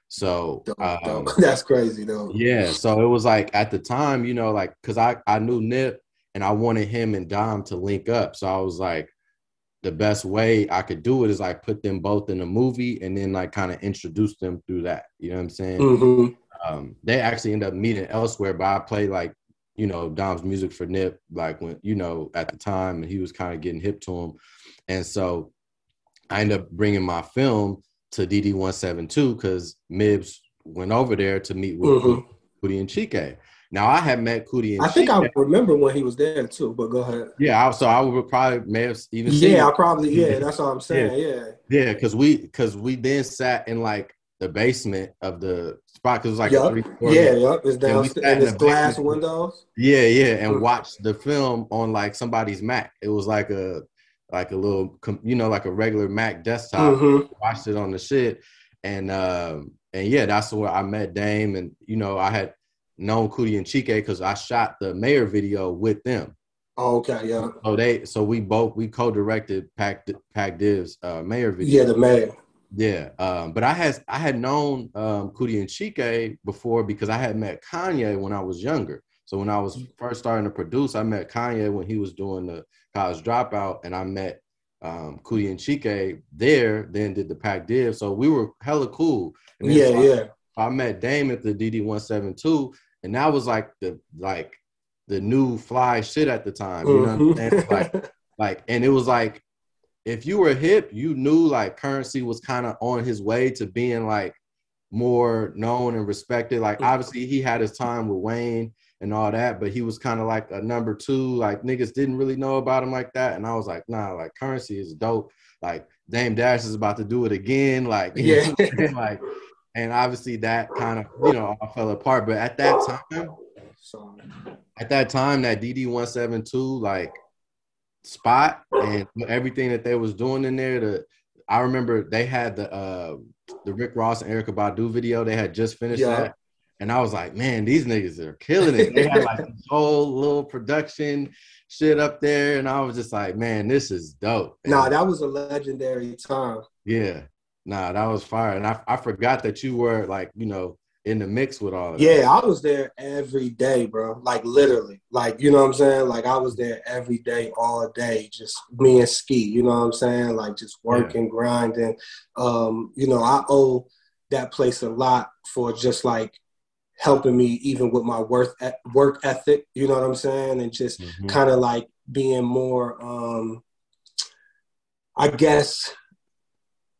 So um, <laughs> that's crazy though. Yeah. So it was like at the time, you know, like because I I knew Nip and I wanted him and Dom to link up. So I was like, the best way I could do it is like put them both in a movie and then like kind of introduce them through that. You know what I'm saying? Mm-hmm. Um, they actually end up meeting elsewhere, but I played like you know Dom's music for Nip, like when you know at the time, and he was kind of getting hip to him, and so I ended up bringing my film to DD one seven two because Mibs went over there to meet with mm-hmm. and Chike. Now I have met Coodie and I think. I remember when he was there too, but go ahead. Yeah, I, so I would probably may have even. Yeah, I probably yeah. That's what I'm saying. Yeah, yeah, because we because we then sat in like the basement of the spot because it was like yep. three yeah, yep. It's down and it's glass basement. windows. Yeah, yeah, and mm-hmm. watched the film on like somebody's Mac. It was like a like a little, you know, like a regular Mac desktop. Mm-hmm. Watched it on the shit, and um, and yeah, that's where I met Dame, and you know, I had known Coodie and Chike because I shot the mayor video with them. Oh, okay, yeah. So they, so we both we co-directed Pac Pac Div's uh, mayor video. Yeah, the mayor. Yeah, um, but I had I had known um, Coodie and Chike before because I had met Kanye when I was younger. So when I was first starting to produce, I met Kanye when he was doing the college dropout, and I met um, Coodie and Chike there. Then did the Pac Div, so we were hella cool. yeah, so yeah. I, I met Dame at the DD one seven two, and that was like the like the new fly shit at the time. You know, mm-hmm. like <laughs> Like, and it was like, if you were hip, you knew like Curren$y was kind of on his way to being like more known and respected. Like, obviously, he had his time with Wayne and all that, but he was kind of like a number two. Like, niggas didn't really know about him like that. And I was like, nah, like, Curren$y is dope. Like, Dame Dash is about to do it again. Like, Yeah. like, and obviously that kind of, you know, all fell apart. But at that time, So at that time that DD one seven two like spot and everything that they was doing in there. The I remember they had the uh the Rick Ross and Erykah Badu video. They had just finished Yeah. that. And I was like, man, these niggas are killing it. They had like this <laughs> whole little production shit up there. And I was just like, man, this is dope. nah, that was a legendary time. yeah. Nah, that was fire. And I, I forgot that you were like, you know, in the mix with all of that. Yeah, I was there every day, bro. Like literally. Like, you know what I'm saying? Like I was there every day, all day, just me and Ski, you know what I'm saying? Like just working, grinding. Um, you know, I owe that place a lot for just like helping me even with my work e, work ethic, you know what I'm saying? And just Mhm. kind of like being more um I guess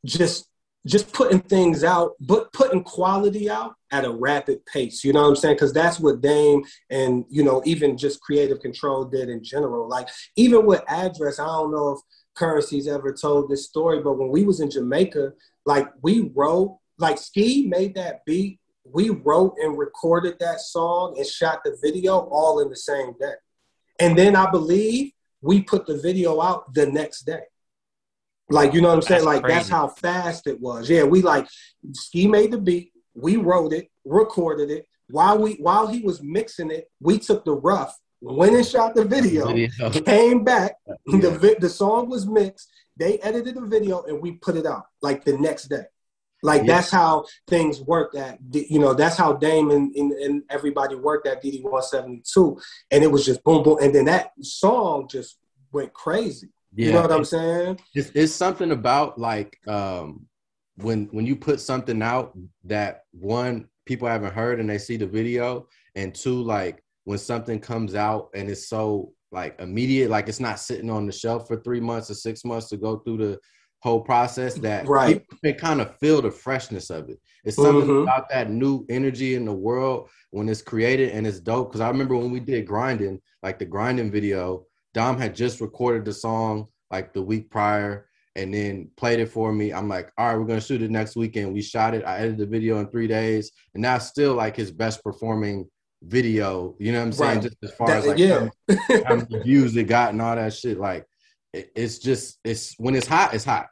just just putting things out, but putting quality out at a rapid pace. You know what I'm saying? Because that's what Dame and you know even just Creative Control did in general. Like even with Address, I don't know if Curren$y's ever told this story, but when we was in Jamaica, like we wrote, like Ski made that beat. We wrote and recorded that song and shot the video all in the same day. And then I believe we put the video out the next day. Like, you know what I'm saying? That's like, that's how fast it was. Yeah, we like, Ski made the beat, we wrote it, recorded it. While we while he was mixing it, we took the rough, went and shot the video, Video. <laughs> came back, the Yeah. vi- the song was mixed, they edited the video, and we put it out like the next day. Like Yeah. that's how things worked at you know that's how Dame and, and, and everybody worked at DD one seventy two, and it was just boom boom, and then that song just went crazy. Yeah. You know what I'm saying? it's, it's something about like um when when you put something out that one people haven't heard and they see the video and two like when something comes out and it's so like immediate like it's not sitting on the shelf for three months or six months to go through the whole process that Right. people can kind of feel the freshness of it it's something Mhm. about that new energy in the world when it's created and it's dope because i remember when we did grinding like the grinding video Dom had just recorded the song like the week prior and then played it for me. I'm like, all right, we're gonna shoot it next weekend. We shot it. I edited the video in three days, and that's still like his best performing video. You know what I'm saying? Right. Just as far That- as like yeah. how many <laughs> views it got and all that shit. Like, it, it's just it's when it's hot, it's hot.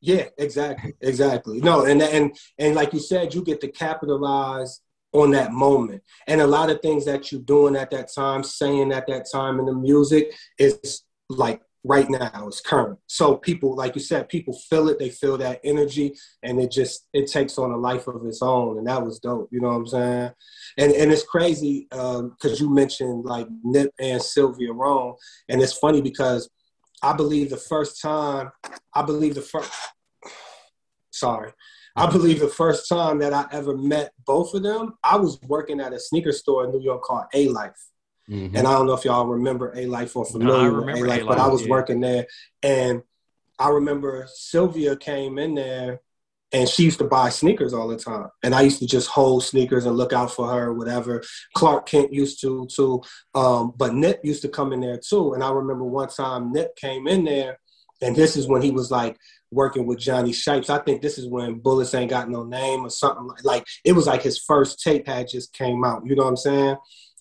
Yeah, exactly, exactly. No, and and and like you said, you get to capitalize on that moment, and a lot of things that you're doing at that time, saying at that time in the music is like right now, it's current. So people, like you said, people feel it, they feel that energy, and it just it takes on a life of its own, and that was dope. You know what I'm saying? And and it's crazy um, because you mentioned like Nip and Sylvia Rhone, and it's funny because I believe the first time, I believe the first <sighs> sorry. I believe the first time that I ever met both of them, I was working at a sneaker store in New York called A Life. Mhm. And I don't know if y'all remember A Life or familiar No, with A Life, but I was yeah. working there. And I remember Sylvia came in there and she used to buy sneakers all the time. And I used to just hold sneakers and look out for her, whatever. Clark Kent used to too. Um, but Nip used to come in there too. And I remember one time Nip came in there, and this is when he was like working with Johnny Shipes. I think this is when Bullets Ain't Got No Name or something like like it was like his first tape had just came out. You know what I'm saying?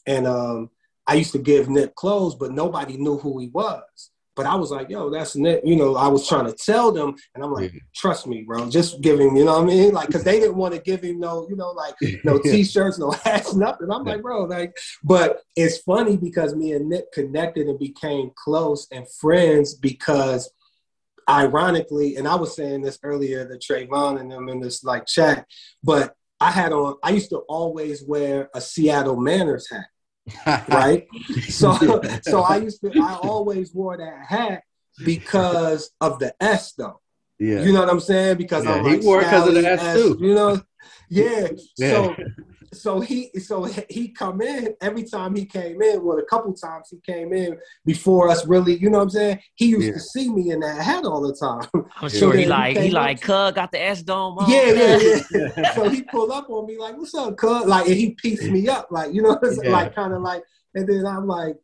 And um, I used to give Nip clothes, but nobody knew who he was. But I was like, yo, that's Nip. You know, I was trying to tell them, and I'm like, trust me, bro. Just give him, you know what I mean? Like, because they didn't want to give him no, you know, like <laughs> no t-shirts, no hats, nothing. I'm like, bro, like, but it's funny because me and Nip connected and became close and friends because ironically, and I was saying this earlier to Trayvon and them in this like chat, but I had on, I used to always wear a Seattle Mariners hat, <laughs> right? so, <laughs> so I used to, I always wore that hat because of the S though. yeah. You know what I'm saying? Because Yeah, I'm he wore it 'cause of the Scally S too. You know, yeah. <laughs> Yeah. So, so he so he come in every time he came in. Well, a couple times he came in before us. Really, you know what I'm saying? He used Yeah. to see me in that hat all the time. <laughs> I'm So sure he like he came like up- cuz got the S dome on. Yeah, yeah, yeah. <laughs> so he pulled up on me like, "What's up, cuz?" Like, and he pieced me up, like you know, it's Yeah. like kind of like. And then I'm like,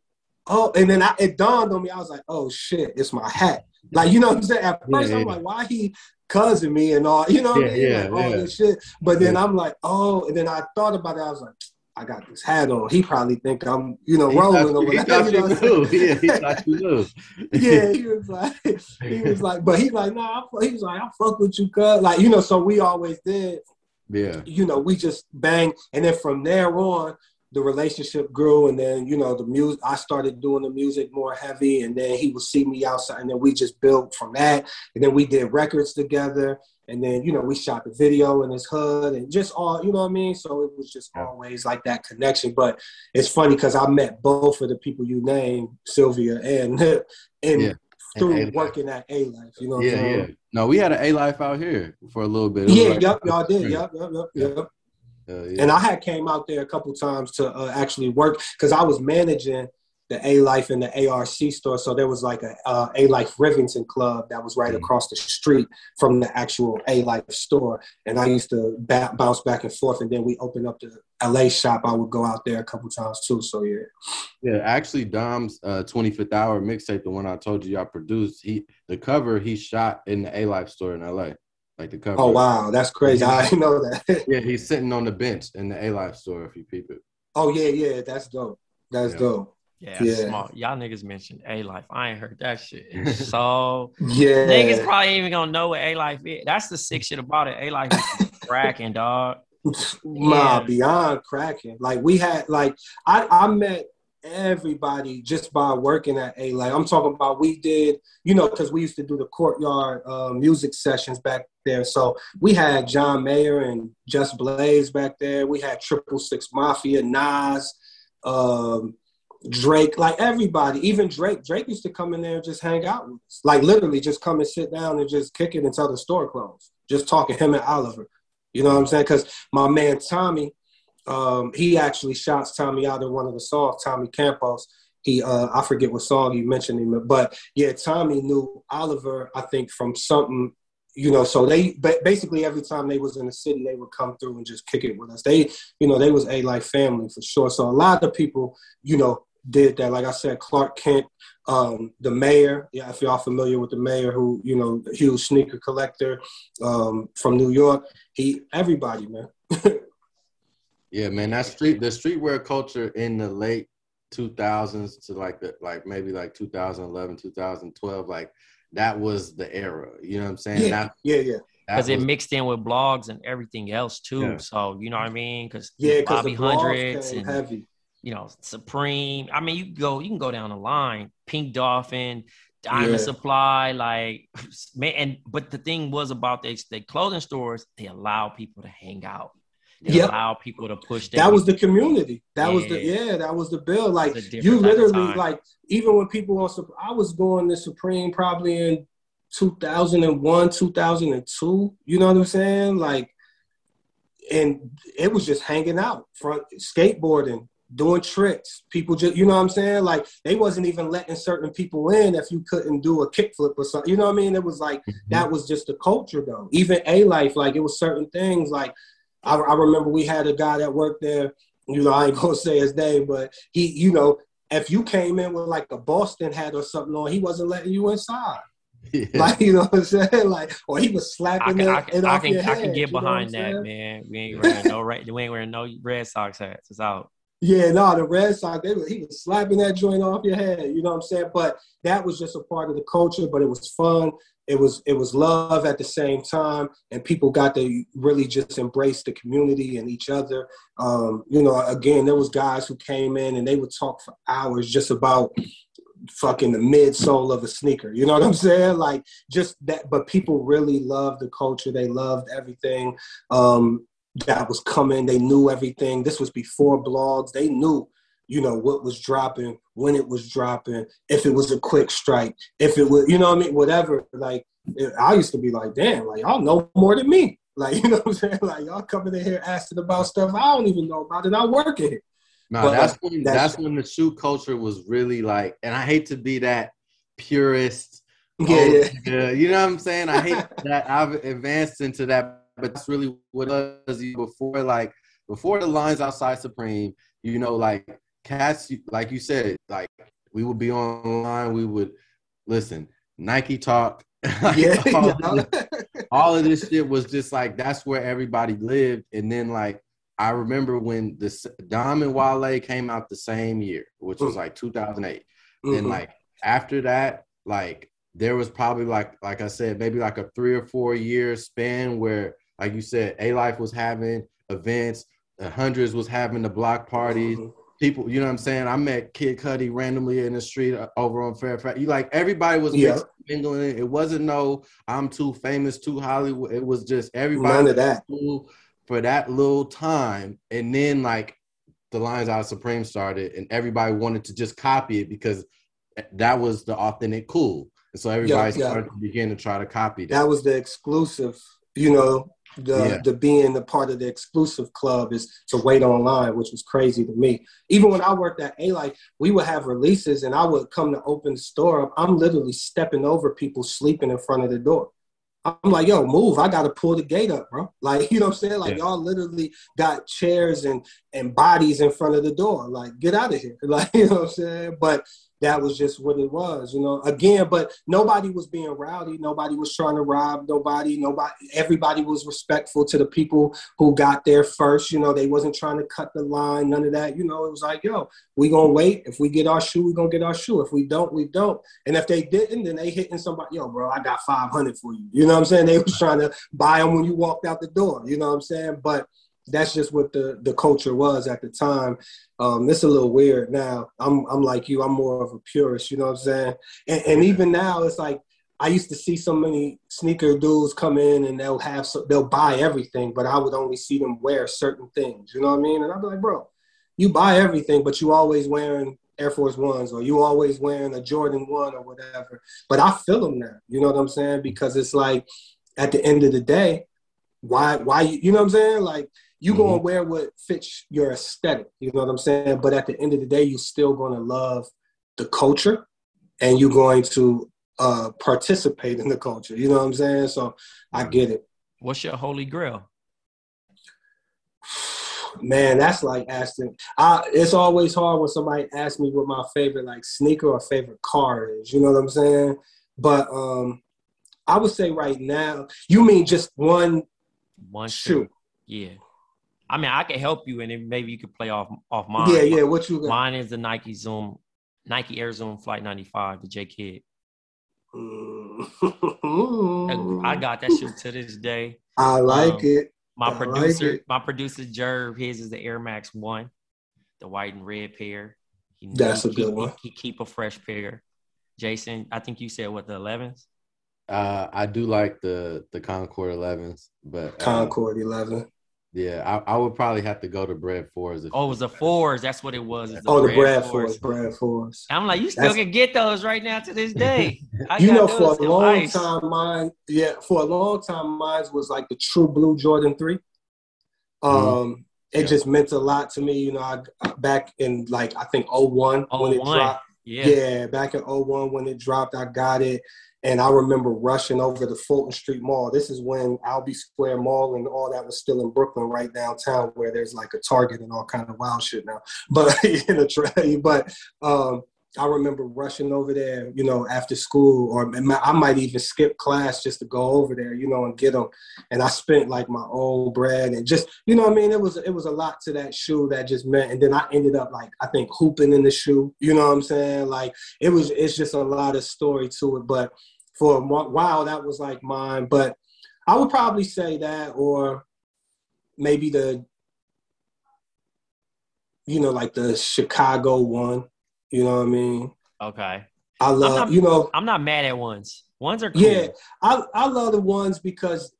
"Oh," and then I, it dawned on me. I was like, "Oh shit, it's my hat." Like you know what I'm saying? At Yeah, first, I'm yeah. like, "Why he cousin me and all?" You know what I Yeah, mean? yeah, like, all yeah. this shit. But then I'm like, "Oh," and then I thought about it. I was like. I got this hat on. He probably think I'm, you know, He rolling or thought, he whatever. thought you know you what I'm knew. saying? Yeah, he thought you knew. <laughs> yeah, he was <laughs> like, he was like, but he like, nah, I, he was like, I fuck with you, cuz, like, you know. So we always did yeah. you know, we just bang. And then from there on, the relationship grew. And then, you know, the music, I started doing the music more heavy. And then he would see me outside. And then we just built from that. And then we did records together. And then, you know, we shot the video in his hood and just all, you know what I mean? So it was just always like that connection. But it's funny because I met both of the people you named, Sylvia and, <laughs> and Yeah. through And working at A Life, you know what I'm Yeah, saying? yeah. No, we had an A life out here for a little bit. Yeah, yep, y'all did. Yep, yep, yep, yep. Uh, yeah. And I had came out there a couple times to uh, actually work because I was managing the A Life and the ARC store. So there was like a uh, A Life Rivington Club that was right Mhm. across the street from the actual A Life store. And I used to ba- bounce back and forth. And then we opened up the LA shop. I would go out there a couple times too. So yeah. Yeah, actually, Dom's uh, 25th hour mixtape, the one I told you I produced, he the cover he shot in the A Life store in LA. Like the cover. Oh wow, that's crazy. I didn't know that. <laughs> Yeah, he's sitting on the bench in the A Life store if you peep it. oh yeah, yeah, that's dope. That's Yeah. dope. Yeah, Yeah. smart. Y'all niggas mentioned A Life. I ain't heard that shit. <laughs> So Yeah. niggas probably ain't even gonna know what A Life is. That's the sick shit about it. A Life cracking, dog. <laughs> Nah, Yeah. beyond cracking. Like we had, like I, I met everybody just by working at A. Like I'm talking about, we did, you know, because we used to do the courtyard uh, music sessions back there. So we had John Mayer and Just Blaze back there. We had Triple Six Mafia, Nas, um, Drake, like everybody, even Drake. Drake used to come in there and just hang out with us, like literally just come and sit down and just kick it until the store closed. Just talking him and Oliver. You know what I'm saying? Because my man Tommy, um, he actually shouts Tommy out in one of the songs, Tommy Campos. He, uh, I forget what song you mentioned him, but yeah, Tommy knew Oliver, I think, from something, you know. So they, basically, every time they was in the city, they would come through and just kick it with us. They, you know, they was a life family for sure. So a lot of people, you know, did that. Like I said, Clark Kent, um, the mayor. Yeah, if y'all familiar with the mayor, who you know, huge sneaker collector um, from New York. He, everybody, man. <laughs> Yeah, man, that street the streetwear culture in the late 2000s to like the like maybe like 2011, 2012, like that was the era. You know what I'm saying? Yeah, That, yeah, yeah. Because it mixed in with blogs and everything else too. Yeah. So you know what I mean? Because Yeah, because Bobby the Hundreds and heavy. you know Supreme. I mean, you can go you can go down the line. Pink Dolphin, Diamond Yeah. Supply, like <laughs> man. And but the thing was about they they clothing stores, they allow people to hang out. They Yep. allow people to push. That was the community. That was the Yeah. yeah. That was the bill. Like It's a different you literally like even when people on I was going to Supreme probably in 2001, 2002. You know what I'm saying? Like, and it was just hanging out, front skateboarding, doing tricks. People just you know what I'm saying? Like they wasn't even letting certain people in if you couldn't do a kickflip or something. You know what I mean? It was like mm-hmm. that was just the culture though. Even a life, like it was certain things. Like I, I remember we had a guy that worked there. You know, I ain't <laughs> gonna say his name, but he, you know, if you came in with like a Boston hat or something on, he wasn't letting you inside. Yeah. Like you know what I'm saying? Like, or he was I slapping can, it, I it can, I can, your I can get know what I'm behind that, saying? man. We ain't <laughs> wearing no red, we ain't wearing no Red Sox hats. It's out. Yeah, no, the Red Sox, they was, he was slapping that joint off your head. You know what I'm saying? But that was just a part of the culture. But it was fun. It was it was love at the same time, and people got to really just embrace the community and each other. Um, you know, again, there was guys who came in and they would talk for hours just about fucking the midsole of a sneaker. You know what I'm saying? Like just that. But people really loved the culture. They loved everything. Um, that was coming. They knew everything. This was before blogs. They knew, you know, what was dropping, when it was dropping, if it was a quick strike, if it was, you know what I mean, whatever. Like, it- I used to be like, damn, like y'all know more than me. <laughs> Like, you know what I'm saying? <laughs> Like y'all coming in here asking about stuff I don't even know about, and I work in here. No, that's when that's, that's, when the shoe culture was really like, and I hate to be that purist. Yeah, oh, yeah. you know what I'm saying. I hate <laughs> that I've advanced into that, but that's really what it was before. Like before the lines outside Supreme, you know, like cats, like you said, like we would be online, we would listen, Nike <laughs> talk. yeah, all, of this, all of this shit was just like that's where everybody lived, and then like I remember when the Dom and Wale came out the same year, which was like 2008. Mm-hmm. And like after that, like there was probably like like I said, maybe like a three or four year span where, like you said, A Life was having events, the hundreds was having the block parties. Mm-hmm. People, you know what I'm saying? I met Kid Cudi randomly in the street uh, over on Fairfax. You like everybody was yeah. mingling. It wasn't no I'm too famous, too Hollywood. It was just everybody. None of that. Cool for that little time, and then like the lines out of Supreme started, and everybody wanted to just copy it because that was the authentic cool. And so everybody yeah, started yeah. to begin to try to copy that. That was the exclusive, you know, the yeah. the being the part of the exclusive club is to wait online, which was crazy to me. Even when I worked at Alife, we would have releases and I would come to open the store up. I'm literally stepping over people sleeping in front of the door. I'm like, yo, move. I gotta pull the gate up, bro. Like, <laughs> you know what I'm saying? Like yeah. y'all literally got chairs and and bodies in front of the door. Like, get out of here. <laughs> Like, you know what I'm saying? But that was just what it was, you know. Again, but nobody was being rowdy. Nobody was trying to rob nobody. Nobody. Everybody was respectful to the people who got there first. You know, they wasn't trying to cut the line. None of that. You know, it was like, yo, we gonna wait. If we get our shoe, we gonna get our shoe. If we don't, we don't. And if they didn't, then they hitting somebody. Yo, bro, I got five hundred for you. You know what I'm saying? They was trying to buy them when you walked out the door. You know what I'm saying? But that's just what the the culture was at the time. Um, it's a little weird now. I'm I'm like you. I'm more of a purist. You know what I'm saying? And, and even now, it's like I used to see so many sneaker dudes come in and they'll have so, they'll buy everything, but I would only see them wear certain things. You know what I mean? And I'd be like, bro, you buy everything, but you always wearing Air Force Ones or you always wearing a Jordan One or whatever. But I feel them now. You know what I'm saying? Because it's like at the end of the day, why why you, you know what I'm saying? Like you mm-hmm. gonna wear what fits your aesthetic. You know what I'm saying? But at the end of the day, you're still gonna love the culture, and you're going to uh, participate in the culture. You know what I'm saying? So I get it. What's your holy grail? <sighs> Man, that's like asking. I, it's always hard when somebody asks me what my favorite like sneaker or favorite car is. You know what I'm saying? But um, I would say right now, you mean just one one shoe? Yeah. I mean, I can help you, and then maybe you could play off off mine. Yeah, yeah. What you got? Mine is the Nike Zoom, Nike Air Zoom Flight 95, the J Kidd. Mm. I got that shit to this day. I like um, it. My I producer, like my producer Jerv, his is the Air Max One, the white and red pair. He, That's he, a good he, one. He, keep a fresh pair. Jason, I think you said what the 11s. Uh, I do like the the Concord 11s, but uh, Concord 11. Yeah, I, I, would probably have to go to Bred Fours. Oh, it was the fours. That's what it was. The oh, the Bred Fours. Bred Fours. I'm like, you still That's... can get those right now to this day. <laughs> you know, for a long ice. time, mine. Yeah, for a long time, mine was like the True Blue Jordan Three. Mm-hmm. Um, mm-hmm. it yeah. just meant a lot to me. You know, I back in like I think 01 when it oh dropped. Yeah. yeah, back in 01 when it dropped, I got it. And I remember rushing over to Fulton Street Mall. This is when Albee Square Mall and all that was still in Brooklyn, right downtown, where there's like a Target and all kind of wild shit now. <laughs> But in a tray, but um, I remember rushing over there, you know, after school, or I might even skip class just to go over there, you know, and get them. And I spent like my own bread and just, you know, I mean, it was it was a lot to that shoe that just meant. And then I ended up like I think hooping in the shoe, you know what I'm saying? Like it was, it's just a lot of story to it. But for a while that was like mine. But I would probably say that, or maybe the, you know, like the Chicago one. You know what I mean? Okay. I love, not, you know. I'm not mad at ones. Ones are cool. Yeah, I I love the ones because,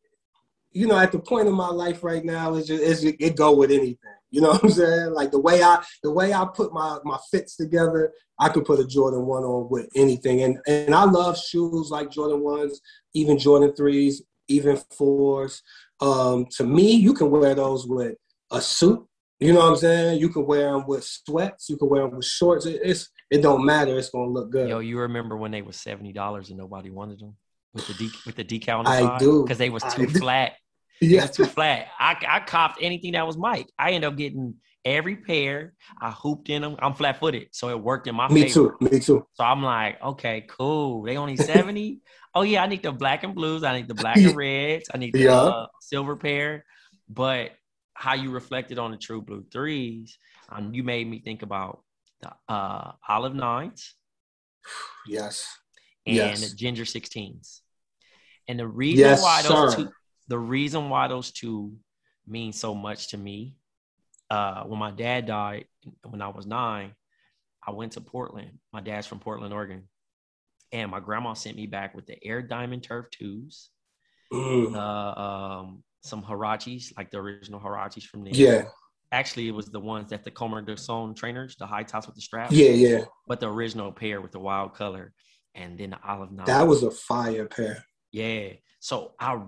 you know, at the point of my life right now, it's just it's, it go with anything. You know what I'm saying? Like the way I the way I put my my fits together, I could put a Jordan one on with anything. And and I love shoes like Jordan ones, even Jordan threes, even fours. Um, to me, you can wear those with a suit. You know what I'm saying? You can wear them with sweats. You can wear them with shorts. It, it's it don't matter. It's gonna look good. Yo, you remember when they were seventy dollars and nobody wanted them with the de- with the decal on the I side do. because they was too do. flat. <laughs> Yeah. too flat. I I copped anything that was Mike. I ended up getting every pair. I hooped in them. I'm flat footed, so it worked in my Me favor. too. Me too. So I'm like, okay, cool. They only <laughs> 70. oh yeah, I need the black and blues. I need the black and <laughs> reds. I need the Yeah. uh, silver pair. But how you reflected on the true blue threes, um, you made me think about the uh, olive nines Yes. and Yes. the ginger 16s. And the reason Yes, why those sir. two, the reason why those two mean so much to me, uh, when my dad died when I was nine, I went to Portland. My dad's from Portland, Oregon. And my grandma sent me back with the Air Diamond Turf 2s, Mm. uh, um, some Huaraches, like the original Huaraches from there. Yeah. Actually, it was the ones that the Comer de Son trainers, the high tops with the strap. Yeah. Yeah. But the original pair with the wild color and then the olive. That was a fire pair. Yeah. So I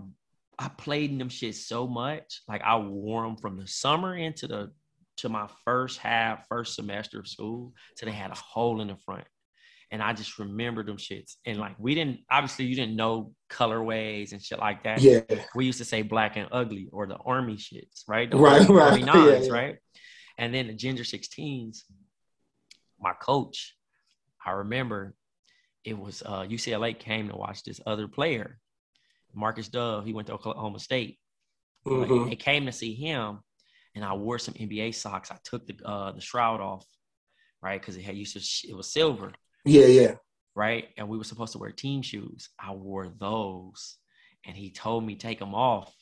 I played in them shit so much. Like I wore them from the summer into the to my first half, first semester of school, till they had a hole in the front. And I just remember them shits. And like we didn't obviously you didn't know colorways and shit like that. Yeah. We used to say black and ugly or the army shits, right? The Right, army, right. <laughs> army nines, yeah. right? And then the ginger 16s, my coach, I remember it was uh, UCLA came to watch this other player, Marcus Dove. He went to Oklahoma State. Mhm. They came to see him, and I wore some NBA socks. I took the uh, the shroud off, right? Because it had used to it was silver, Yeah. Yeah. right? And we were supposed to wear team shoes. I wore those, and he told me take them off,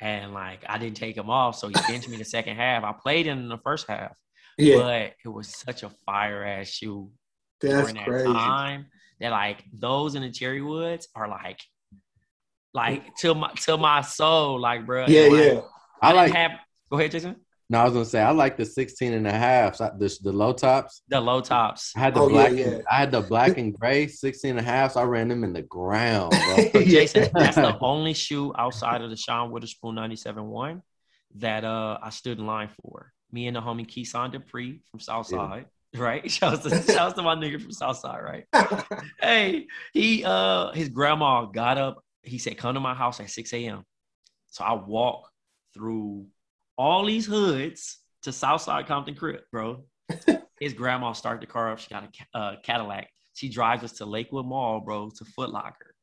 and like I didn't take them off, so he benched me the second half. I played in the first half, Yeah. but it was such a fire ass shoe That's during that crazy. time that like those in the cherry woods are like like to my to my soul like bro Yeah. Like, Yeah. I didn't like. have go ahead jason No, I was gonna say I like the 16 and a half. so The, the low tops. the low tops I had the Oh, black. yeah. And, I had the black and gray 16 and a half. So I ran them in the ground, bro. <laughs> Jason that's the only shoe outside of the Sean Wotherspoon 97-1 that uh i stood in line for me and the homie Keeson Dupree from Southside, right? <laughs> Shouts to, shouts to my nigga from Southside, right? <laughs> hey, he uh his grandma got up. He said, "Come to my house at 6 a.m." So I walk through all these hoods to Southside Compton Crib, bro. <laughs> his grandma started the car up. She got a uh, Cadillac. She drives us to Lakewood Mall, bro, to Foot Locker.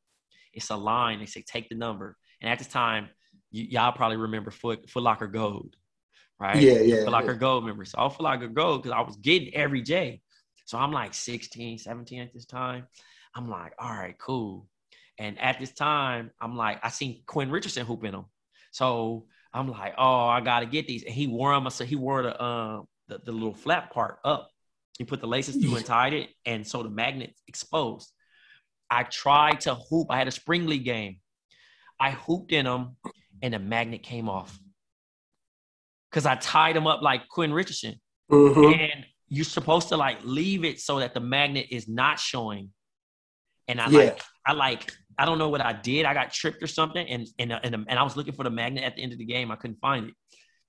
It's a line. They say, "Take the number." And at this time, y- y'all probably remember Foot Foot Locker Gold, right? Yeah, yeah, Foot Locker Gold members. So was Foot Locker Gold because I was getting every J. So I'm like 16, 17 at this time. I'm like, all right, cool. And at this time, I'm like, I seen Quinn Richardson hooping them. So I'm like, oh, I gotta get these. And he wore them. So he wore the um the, the little flap part up. He put the laces through and tied it, and so the magnet exposed. I tried to hoop. I had a spring league game. I hooped in them, and the magnet came off because I tied them up like Quinn Richardson. Mhm. And you're supposed to like leave it so that the magnet is not showing. And I Yeah. like, I like, I don't know what I did. I got tripped or something, and and uh, and, uh, and I was looking for the magnet at the end of the game. I couldn't find it,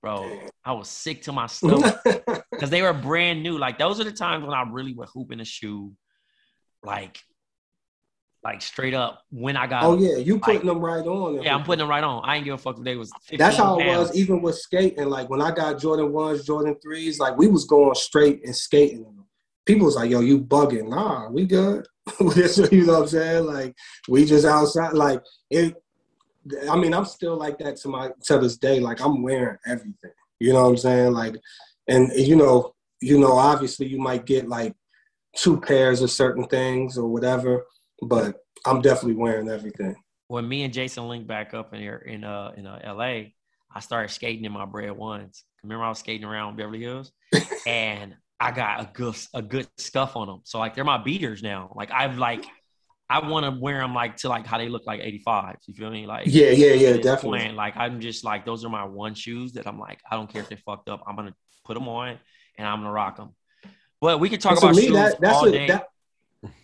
bro. I was sick to my stomach <laughs> because they were brand new. Like those are the times when I really would hoop in a shoe, like, like straight up when I got. oh yeah, you Like- putting them right on. yeah, I'm putting them right on. I ain't give a fuck if they was. That's how it pounds. was, even with skating. Like when I got Jordan ones, Jordan threes, like we was going straight and skating. them. People was like, "Yo, you bugging?" Nah, we good. <laughs> You know what I'm saying? Like we just outside. Like it. I mean, I'm still like that to my to this day. Like I'm wearing everything. You know what I'm saying? Like, and you know, you know, obviously you might get like two pairs of certain things or whatever, but I'm definitely wearing everything. when me and Jason linked back up in here in uh in uh, LA, I started skating in my Bred ones. Remember I was skating around Beverly Hills, <laughs> and I got a good a good scuff on them. So like they're my beaters now. Like I've like I want to wear them like to like how they look like 85s. You feel me? Like Yeah, yeah, yeah, definitely. point, like I'm just like those are my one shoes that I'm like I don't care if they fucked up. I'm gonna put them on and I'm gonna rock them. But we could talk And about me, shoes that, that's all a, day. that,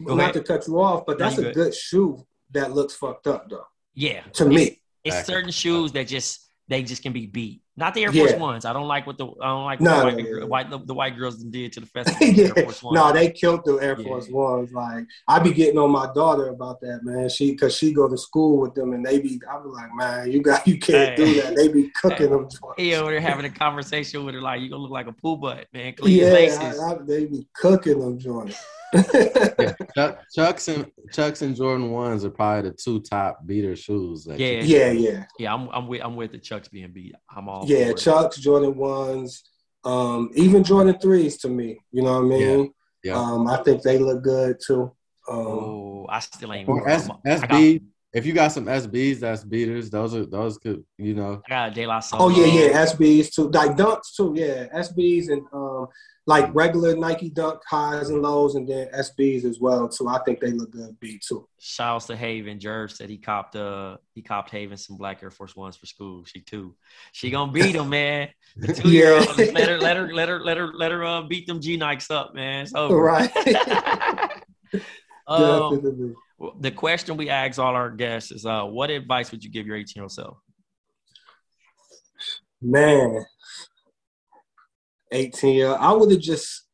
Go not ahead. to cut you off, but that's you a good. good shoe that looks fucked up though. yeah, To me, it's Exactly. certain shoes that just they just can be beat. Not the Air Force Yeah. Ones. I don't like what the I don't like No, the white, yeah, yeah. white the, the white girls did to the <laughs> festival. yeah. Air Force Ones. No, they killed the Air Yeah. Force Ones. Like I be getting on my daughter about that, man. She cause she go to school with them and they be I be like, man, you got you can't Hey. do that. They be <laughs> cooking them. He over there having a conversation with her like you gonna look like a poo butt, man. Clean your Yeah. I, I, they be cooking them joints. <laughs> Yeah, <laughs> Chuck, Chucks and Chucks and Jordan ones are probably the two top beater shoes. That Yeah. yeah, yeah. Yeah, I'm I'm with I'm with the Chucks being beat. I'm all Yeah, for it. Chucks, Jordan ones, um, even Jordan threes to me. You know what I mean? Yeah. Um, I think they look good too. Um, Oh, I still ain't. Or S- I'm- I got- SB. If you got some SBs, that's beaters. Those are those could you know. I got a De La Soul. oh yeah, yeah, SBs too, like dunks too. Yeah, SBs and um, like regular Nike dunk highs and lows, and then SBs as well too. I think they look good B too. Shouts to Haven. Jerv said he copped uh he copped Haven some black Air Force Ones for school. She too. She gonna beat him, man. The two year old. Yeah. Let her let her let her let her let her uh, beat them G Nikes up, man. It's over. Right. <laughs> <laughs> um, the question we ask all our guests is uh what advice would you give your 18 year old self? Man, 18 year I would have just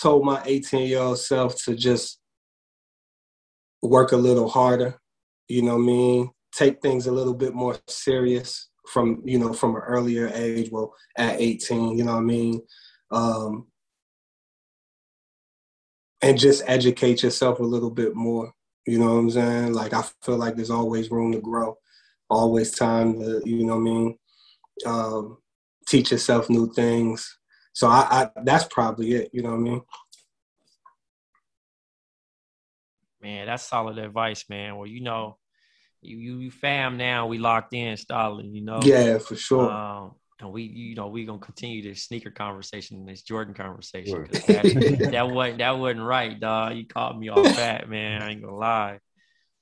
told my 18 year old self to just work a little harder, you know what I mean? Take things a little bit more serious from, you know, from an earlier age, well, at 18, you know what I mean? Um, and just educate yourself a little bit more, you know what I'm saying? Like, I feel like there's always room to grow, always time to, you know what I mean? um, teach yourself new things. So I, I that's probably it. You know what I mean? Man, that's solid advice, man. Well, you know, you you, you fam now, we locked in, Stalley, you know. Yeah, for sure. Um, and we, you know, we gonna continue this sneaker conversation, this Jordan conversation. Sure. 'cause That, <laughs> that wasn't that wasn't right, dog. You caught me off <laughs> that, man. I ain't gonna lie.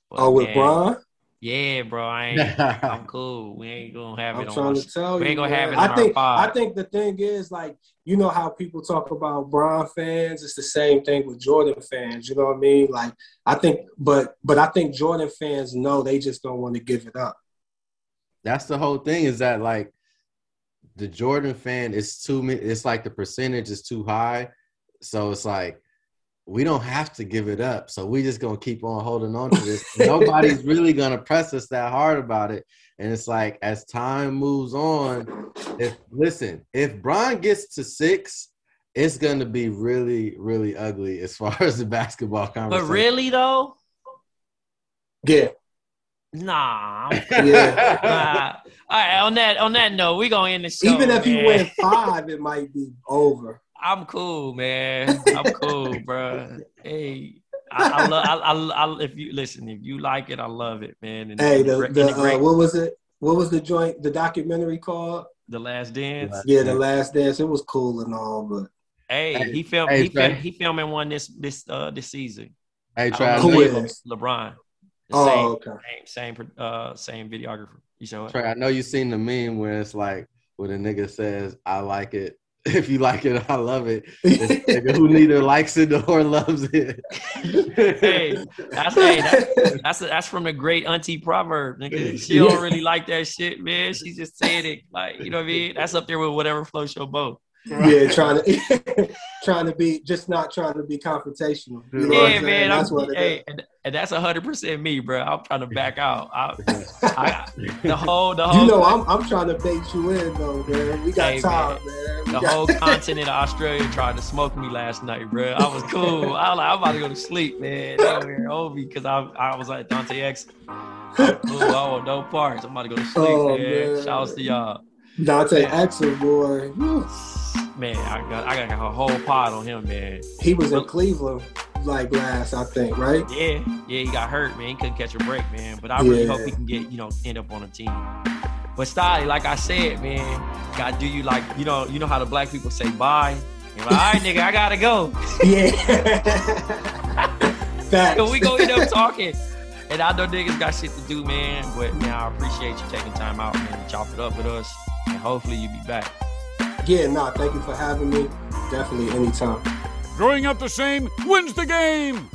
But, oh, with man, Bron, Yeah, bro. I ain't. <laughs> I'm cool. We ain't gonna have I'm it on. trying our- to tell we ain't gonna man. have it I on our think pod. I think the thing is like you know how people talk about Bron fans. It's the same thing with Jordan fans. You know what I mean? Like I think, but but I think Jordan fans know they just don't want to give it up. That's the whole thing. Is that like the Jordan fan is too? It's like the percentage is too high, so it's like we don't have to give it up. So we just gonna keep on holding on to this. Nobody's <laughs> really gonna press us that hard about it. And it's like as time moves on, if listen, if Bron gets to six, it's gonna be really, really ugly as <laughs> far as the basketball But really though, Yeah, nah. <laughs> Yeah. nah. All right. On that on that note, we gonna end the show. even if you man. win five, it might be over. I'm cool, man. I'm cool, <laughs> bro. Hey, I, I love. I, I, I, if you listen, if you like it, I love it, man. And, Hey, and the, the the, uh, what was it? What was the joint? The documentary called? the last dance. Yeah, the last dance. It was cool and all, but Hey, Hey, he filmed. hey, he, Trey. filmed he filming one this this uh this season. Hey, try don't Trey, I know know Who the you- name is? LeBron. The oh, same, okay. same, same, uh, same videographer. You show it? Trey, I know you seen the meme where it's like when a nigga says, "I like it." <laughs> If you like it, I love it. It's <laughs> who neither likes it or <laughs> loves it. Hey, that's hey, that, that's that's from the great auntie proverb. Nigga. She don't really like that shit, man. She just saying it like you know what I mean. That's up there with whatever floats your boat. Yeah, trying to <laughs> trying to be just not trying to be confrontational. You know what Yeah, I'm man. That's I'm, what it hey, is. and, and that's hundred percent me, bro. I'm trying to back out. I, I, the whole, the whole, You know, I'm I'm trying to bait you in though, man. We got Hey, time, man. We the got- whole <laughs> continent of Australia tried to smoke me last night, bro. I was cool. I was like, I'm about to go to sleep, man. They over here hold because I, I was like Dante Exum. I'm cool. I want no parts. I'm about to go to sleep, Oh, man. man. Shouts to y'all. Dante Exum, boy. Man, I got I got a whole pod on him, man. He was in Cleveland like last, I think, right? Yeah, yeah, he got hurt, man. He couldn't catch a break, man. But I really Yeah. hope he can get, you know, end up on a team. But Stalley, like I said, man, gotta do you like, you know, you know how the black people say bye. Like, all right, nigga, I gotta go. <laughs> Yeah. <laughs> Facts. So we gonna end up talking. And I know niggas got shit to do, man. But man, I appreciate you taking time out, man, to chop it up with us. And hopefully you'll be back. Yeah, nah, thank you for having me. Definitely anytime. Growing up the same wins the game.